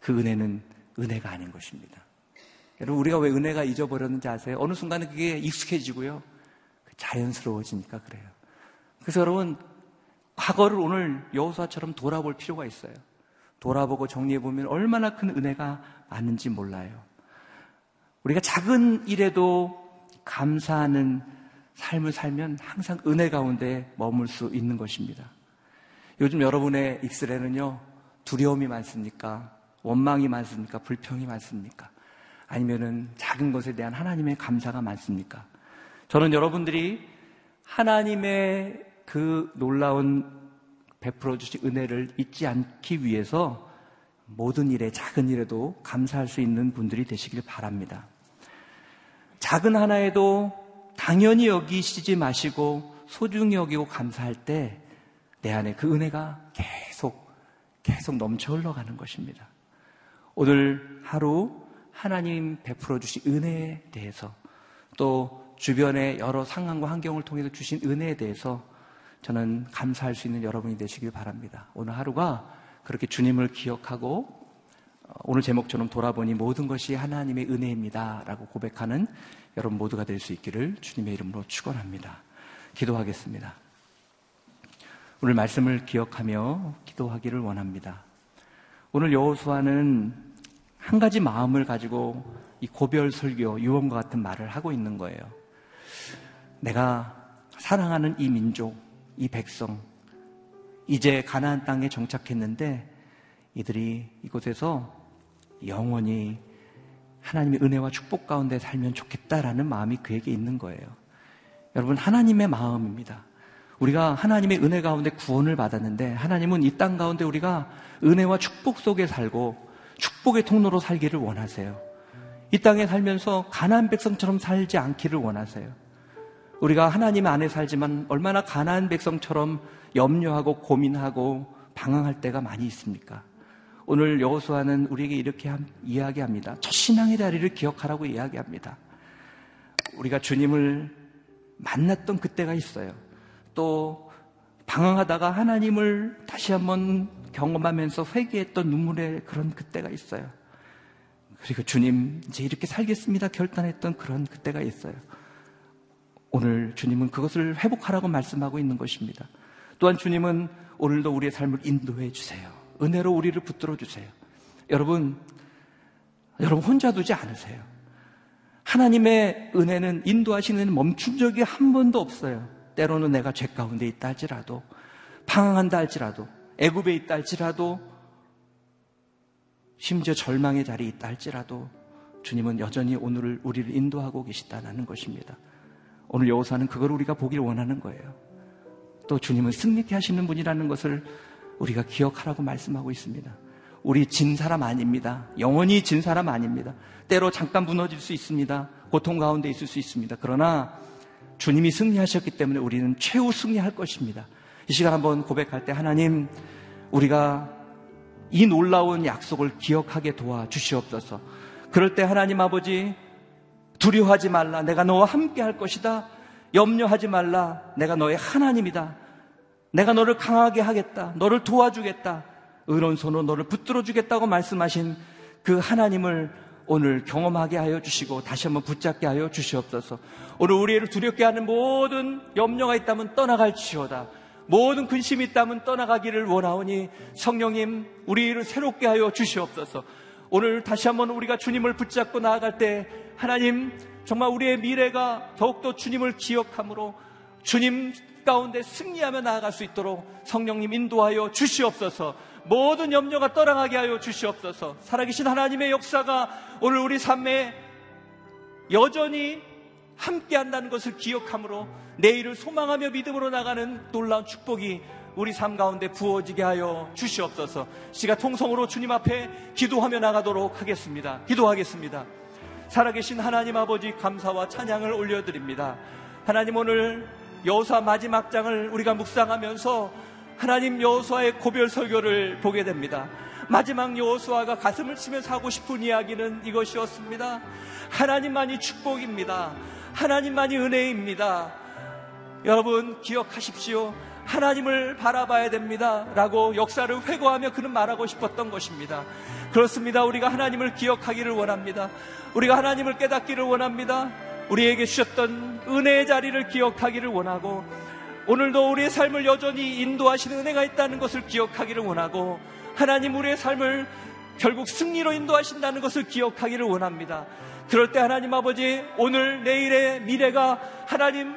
그 은혜는 은혜가 아닌 것입니다. 여러분 우리가 왜 은혜가 잊어버렸는지 아세요? 어느 순간은 그게 익숙해지고요. 자연스러워지니까 그래요. 그래서 여러분 과거를 오늘 여호수아처럼 돌아볼 필요가 있어요. 돌아보고 정리해 보면 얼마나 큰 은혜가 많은지 몰라요. 우리가 작은 일에도 감사하는 삶을 살면 항상 은혜 가운데 머물 수 있는 것입니다. 요즘 여러분의 익스레는요, 두려움이 많습니까? 원망이 많습니까? 불평이 많습니까? 아니면은 작은 것에 대한 하나님의 감사가 많습니까? 저는 여러분들이 하나님의 그 놀라운 베풀어 주신 은혜를 잊지 않기 위해서 모든 일에 작은 일에도 감사할 수 있는 분들이 되시길 바랍니다. 작은 하나에도 당연히 여기시지 마시고 소중히 여기고 감사할 때 내 안에 그 은혜가 계속 계속 넘쳐 흘러가는 것입니다. 오늘 하루 하나님 베풀어 주신 은혜에 대해서 또 주변의 여러 상황과 환경을 통해서 주신 은혜에 대해서 저는 감사할 수 있는 여러분이 되시길 바랍니다. 오늘 하루가 그렇게 주님을 기억하고 어, 오늘 제목처럼 돌아보니 모든 것이 하나님의 은혜입니다. 라고 고백하는 여러분 모두가 될 수 있기를 주님의 이름으로 축원합니다. 기도하겠습니다. 오늘 말씀을 기억하며 기도하기를 원합니다. 오늘 여호수아는 한 가지 마음을 가지고 이 고별 설교 유언과 같은 말을 하고 있는 거예요. 내가 사랑하는 이 민족, 이 백성, 이제 가나안 땅에 정착했는데 이들이 이곳에서 영원히 하나님의 은혜와 축복 가운데 살면 좋겠다라는 마음이 그에게 있는 거예요. 여러분, 하나님의 마음입니다. 우리가 하나님의 은혜 가운데 구원을 받았는데 하나님은 이 땅 가운데 우리가 은혜와 축복 속에 살고 축복의 통로로 살기를 원하세요. 이 땅에 살면서 가나안 백성처럼 살지 않기를 원하세요. 우리가 하나님 안에 살지만 얼마나 가나안 백성처럼 염려하고 고민하고 방황할 때가 많이 있습니까? 오늘 여호수아는 우리에게 이렇게 이야기합니다. 첫 신앙의 자리를 기억하라고 이야기합니다. 우리가 주님을 만났던 그때가 있어요. 또 방황하다가 하나님을 다시 한번 경험하면서 회개했던 눈물의 그런 그때가 있어요. 그리고 주님 이제 이렇게 살겠습니다 결단했던 그런 그때가 있어요. 오늘 주님은 그것을 회복하라고 말씀하고 있는 것입니다. 또한 주님은 오늘도 우리의 삶을 인도해 주세요. 은혜로 우리를 붙들어 주세요. 여러분, 여러분 혼자 두지 않으세요. 하나님의 은혜는 인도하시는 멈춘 적이 한 번도 없어요. 때로는 내가 죄 가운데 있다 할지라도 방황한다 할지라도 애굽에 있다 할지라도 심지어 절망의 자리에 있다 할지라도 주님은 여전히 오늘을 우리를 인도하고 계시다는 것입니다. 오늘 여호사는 그걸 우리가 보길 원하는 거예요. 또 주님은 승리케 하시는 분이라는 것을 우리가 기억하라고 말씀하고 있습니다. 우리 진 사람 아닙니다. 영원히 진 사람 아닙니다. 때로 잠깐 무너질 수 있습니다. 고통 가운데 있을 수 있습니다. 그러나 주님이 승리하셨기 때문에 우리는 최후 승리할 것입니다. 이 시간 한번 고백할 때 하나님 우리가 이 놀라운 약속을 기억하게 도와주시옵소서. 그럴 때 하나님 아버지 두려워하지 말라. 내가 너와 함께 할 것이다. 염려하지 말라. 내가 너의 하나님이다. 내가 너를 강하게 하겠다. 너를 도와주겠다. 의로운 손으로 너를 붙들어 주겠다고 말씀하신 그 하나님을 오늘 경험하게 하여 주시고 다시 한번 붙잡게 하여 주시옵소서. 오늘 우리를 두렵게 하는 모든 염려가 있다면 떠나갈지어다. 모든 근심이 있다면 떠나가기를 원하오니 성령님 우리를 새롭게 하여 주시옵소서. 오늘 다시 한번 우리가 주님을 붙잡고 나아갈 때 하나님 정말 우리의 미래가 더욱더 주님을 기억함으로 주님 가운데 승리하며 나아갈 수 있도록 성령님 인도하여 주시옵소서. 모든 염려가 떠나가게 하여 주시옵소서. 살아계신 하나님의 역사가 오늘 우리 삶에 여전히 함께 한다는 것을 기억함으로 내일을 소망하며 믿음으로 나가는 놀라운 축복이 우리 삶 가운데 부어지게 하여 주시옵소서. 시가 통성으로 주님 앞에 기도하며 나가도록 하겠습니다. 기도하겠습니다. 살아계신 하나님 아버지 감사와 찬양을 올려드립니다. 하나님 오늘 여호사 마지막 장을 우리가 묵상하면서 하나님 여호수아의 고별 설교를 보게 됩니다. 마지막 여호수아가 가슴을 치면서 하고 싶은 이야기는 이것이었습니다. 하나님만이 축복입니다. 하나님만이 은혜입니다. 여러분 기억하십시오. 하나님을 바라봐야 됩니다. 라고 역사를 회고하며 그는 말하고 싶었던 것입니다. 그렇습니다. 우리가 하나님을 기억하기를 원합니다. 우리가 하나님을 깨닫기를 원합니다. 우리에게 주셨던 은혜의 자리를 기억하기를 원하고 오늘도 우리의 삶을 여전히 인도하시는 은혜가 있다는 것을 기억하기를 원하고 하나님 우리의 삶을 결국 승리로 인도하신다는 것을 기억하기를 원합니다. 그럴 때 하나님 아버지 오늘 내일의 미래가 하나님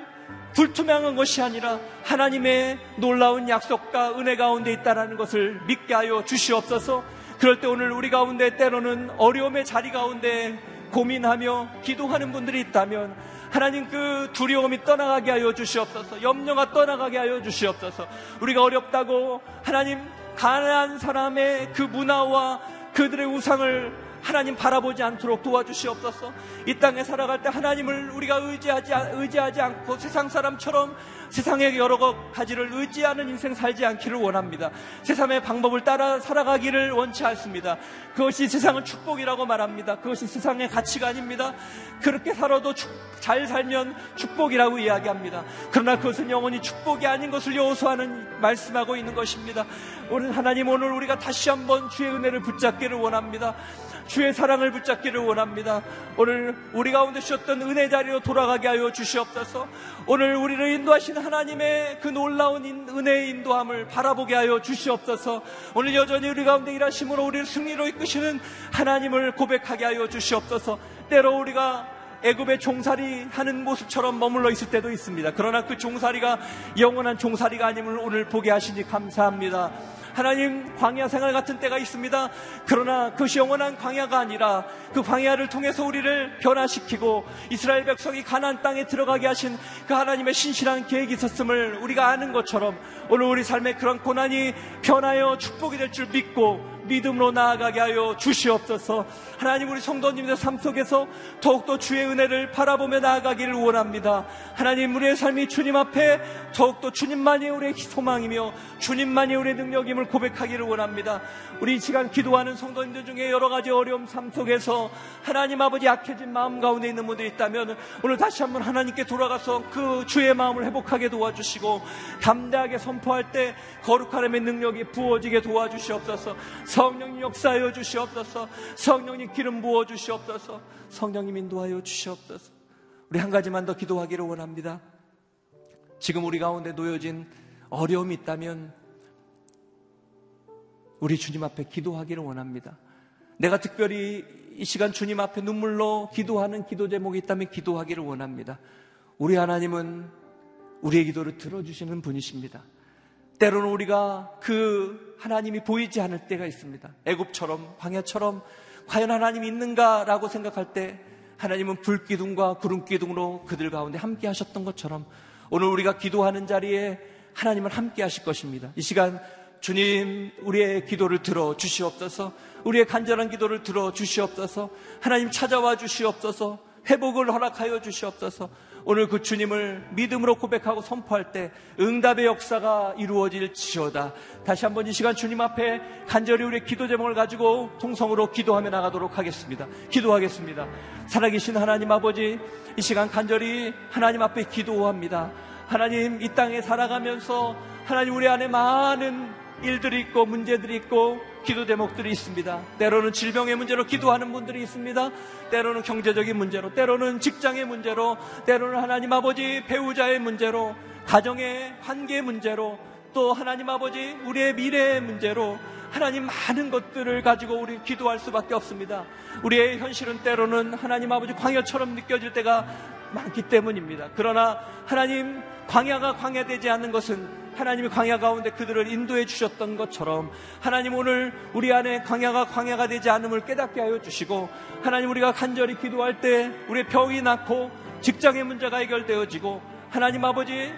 불투명한 것이 아니라 하나님의 놀라운 약속과 은혜 가운데 있다는 것을 믿게 하여 주시옵소서. 그럴 때 오늘 우리 가운데 때로는 어려움의 자리 가운데 고민하며 기도하는 분들이 있다면 하나님 그 두려움이 떠나가게 하여 주시옵소서. 염려가 떠나가게 하여 주시옵소서. 우리가 어렵다고 하나님 가난한 사람의 그 문화와 그들의 우상을 하나님 바라보지 않도록 도와주시옵소서. 이 땅에 살아갈 때 하나님을 우리가 의지하지 의지하지 않고 세상 사람처럼 세상의 여러 가지를 의지하는 인생 살지 않기를 원합니다. 세상의 방법을 따라 살아가기를 원치 않습니다. 그것이 세상은 축복이라고 말합니다. 그것이 세상의 가치가 아닙니다. 그렇게 살아도 축, 잘 살면 축복이라고 이야기합니다. 그러나 그것은 영원히 축복이 아닌 것을 요소하는 말씀하고 있는 것입니다. 오늘 하나님 오늘 우리가 다시 한번 주의 은혜를 붙잡기를 원합니다. 주의 사랑을 붙잡기를 원합니다. 오늘 우리 가운데 주셨던 은혜 자리로 돌아가게 하여 주시옵소서. 오늘 우리를 인도하 신 하나님의 그 놀라운 은혜의 인도함을 바라보게 하여 주시옵소서. 오늘 여전히 우리 가운데 일하심으로 우리를 승리로 이끄시는 하나님을 고백하게 하여 주시옵소서. 때로 우리가 애굽의 종살이 하는 모습처럼 머물러 있을 때도 있습니다. 그러나 그 종살이가 영원한 종살이가 아님을 오늘 보게 하시니 감사합니다. 하나님 광야 생활 같은 때가 있습니다. 그러나 그것이 영원한 광야가 아니라 그 광야를 통해서 우리를 변화시키고 이스라엘 백성이 가나안 땅에 들어가게 하신 그 하나님의 신실한 계획이 있었음을 우리가 아는 것처럼 오늘 우리 삶의 그런 고난이 변하여 축복이 될 줄 믿고 믿음으로 나아가게 하여 주시옵소서. 하나님 우리 성도님들 삶 속에서 더욱더 주의 은혜를 바라보며 나아가기를 원합니다. 하나님 우리의 삶이 주님 앞에 더욱더 주님만이 우리의 소망이며 주님만이 우리의 능력임을 고백하기를 원합니다. 우리 이 시간 기도하는 성도님들 중에 여러 가지 어려움 삶 속에서 하나님 아버지 약해진 마음 가운데 있는 분들이 있다면 오늘 다시 한번 하나님께 돌아가서 그 주의 마음을 회복하게 도와주시고 담대하게 선포할 때 거룩하림의 능력이 부어지게 도와주시옵소서. 성령님 역사하여 주시옵소서. 성령님 기름 부어 주시옵소서. 성령님 인도하여 주시옵소서. 우리 한 가지만 더 기도하기를 원합니다. 지금 우리 가운데 놓여진 어려움이 있다면 우리 주님 앞에 기도하기를 원합니다. 내가 특별히 이 시간 주님 앞에 눈물로 기도하는 기도 제목이 있다면 기도하기를 원합니다. 우리 하나님은 우리의 기도를 들어주시는 분이십니다. 때로는 우리가 그 하나님이 보이지 않을 때가 있습니다. 애굽처럼 광야처럼 과연 하나님이 있는가라고 생각할 때 하나님은 불기둥과 구름기둥으로 그들 가운데 함께 하셨던 것처럼 오늘 우리가 기도하는 자리에 하나님은 함께 하실 것입니다. 이 시간 주님 우리의 기도를 들어 주시옵소서 우리의 간절한 기도를 들어 주시옵소서 하나님 찾아와 주시옵소서 회복을 허락하여 주시옵소서 오늘 그 주님을 믿음으로 고백하고 선포할 때 응답의 역사가 이루어질 지어다. 다시 한번 이 시간 주님 앞에 간절히 우리의 기도 제목을 가지고 통성으로 기도하며 나가도록 하겠습니다. 기도하겠습니다. 살아계신 하나님 아버지, 이 시간 간절히 하나님 앞에 기도합니다. 하나님 이 땅에 살아가면서 하나님 우리 안에 많은 일들이 있고 문제들이 있고 기도 제목들이 있습니다. 때로는 질병의 문제로 기도하는 분들이 있습니다. 때로는 경제적인 문제로, 때로는 직장의 문제로, 때로는 하나님 아버지 배우자의 문제로, 가정의 관계 문제로, 또 하나님 아버지 우리의 미래의 문제로 하나님 많은 것들을 가지고 우리 기도할 수밖에 없습니다. 우리의 현실은 때로는 하나님 아버지 광야처럼 느껴질 때가 많기 때문입니다. 그러나 하나님 광야가 광야되지 않는 것은 하나님이 광야 가운데 그들을 인도해 주셨던 것처럼 하나님 오늘 우리 안에 광야가 광야가 되지 않음을 깨닫게 하여 주시고 하나님 우리가 간절히 기도할 때 우리의 병이 낫고 직장의 문제가 해결되어지고 하나님 아버지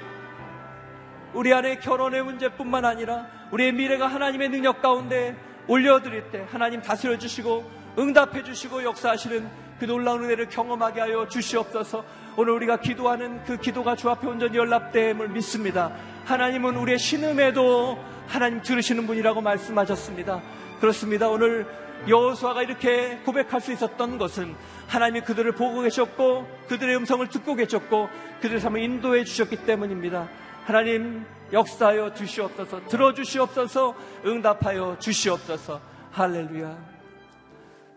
우리 안에 결혼의 문제뿐만 아니라 우리의 미래가 하나님의 능력 가운데 올려드릴 때 하나님 다스려 주시고 응답해 주시고 역사하시는 그 놀라운 은혜를 경험하게 하여 주시옵소서 오늘 우리가 기도하는 그 기도가 주 앞에 온전히 연락됨을 믿습니다. 하나님은 우리의 신음에도 하나님 들으시는 분이라고 말씀하셨습니다. 그렇습니다. 오늘 여호수아가 이렇게 고백할 수 있었던 것은 하나님이 그들을 보고 계셨고 그들의 음성을 듣고 계셨고 그들의 삶을 인도해 주셨기 때문입니다. 하나님 역사하여 주시옵소서 들어주시옵소서 응답하여 주시옵소서 할렐루야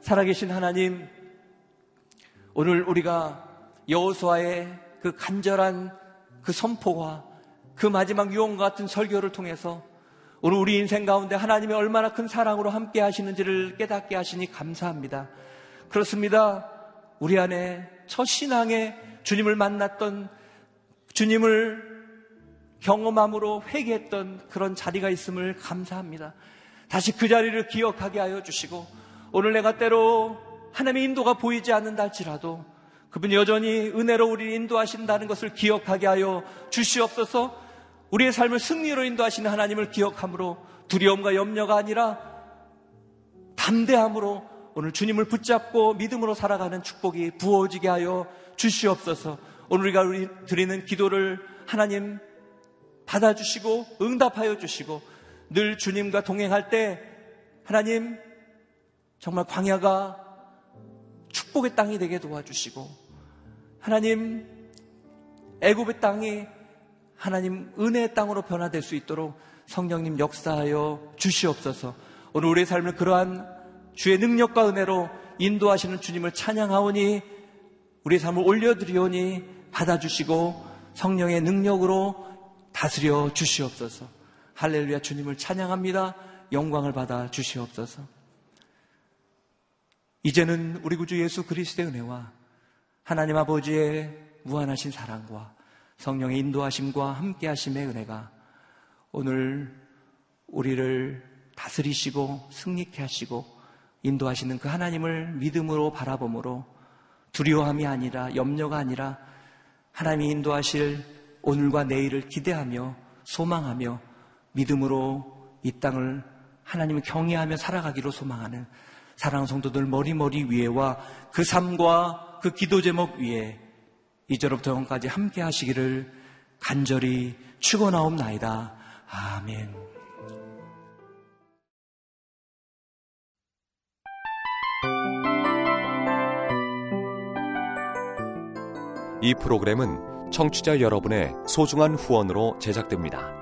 살아계신 하나님 오늘 우리가 여호수아의 그 간절한 그 선포와 그 마지막 유언과 같은 설교를 통해서 오늘 우리 인생 가운데 하나님이 얼마나 큰 사랑으로 함께 하시는지를 깨닫게 하시니 감사합니다. 그렇습니다. 우리 안에 첫 신앙에 주님을 만났던 주님을 경험함으로 회개했던 그런 자리가 있음을 감사합니다. 다시 그 자리를 기억하게 하여 주시고 오늘 내가 때로 하나님의 인도가 보이지 않는다 할지라도 그분이 여전히 은혜로 우리를 인도하신다는 것을 기억하게 하여 주시옵소서. 우리의 삶을 승리로 인도하시는 하나님을 기억함으로 두려움과 염려가 아니라 담대함으로 오늘 주님을 붙잡고 믿음으로 살아가는 축복이 부어지게 하여 주시옵소서. 오늘 우리가 드리는 기도를 하나님 받아주시고 응답하여 주시고 늘 주님과 동행할 때 하나님 정말 광야가 축복의 땅이 되게 도와주시고 하나님 애굽의 땅이 하나님 은혜의 땅으로 변화될 수 있도록 성령님 역사하여 주시옵소서. 오늘 우리의 삶을 그러한 주의 능력과 은혜로 인도하시는 주님을 찬양하오니 우리의 삶을 올려드리오니 받아주시고 성령의 능력으로 다스려 주시옵소서. 할렐루야 주님을 찬양합니다. 영광을 받아 주시옵소서. 이제는 우리 구주 예수 그리스도의 은혜와 하나님 아버지의 무한하신 사랑과 성령의 인도하심과 함께하심의 은혜가 오늘 우리를 다스리시고 승리케 하시고 인도하시는 그 하나님을 믿음으로 바라봄으로 두려움이 아니라 염려가 아니라 하나님이 인도하실 오늘과 내일을 기대하며 소망하며 믿음으로 이 땅을 하나님을 경외하며 살아가기로 소망하는 사랑 성도들 머리머리 위에와 그 삶과 그 기도 제목 위에 이제로부터 영까지 함께 하시기를 간절히 축원하옵나이다. 아멘. 이 프로그램은 청취자 여러분의 소중한 후원으로 제작됩니다.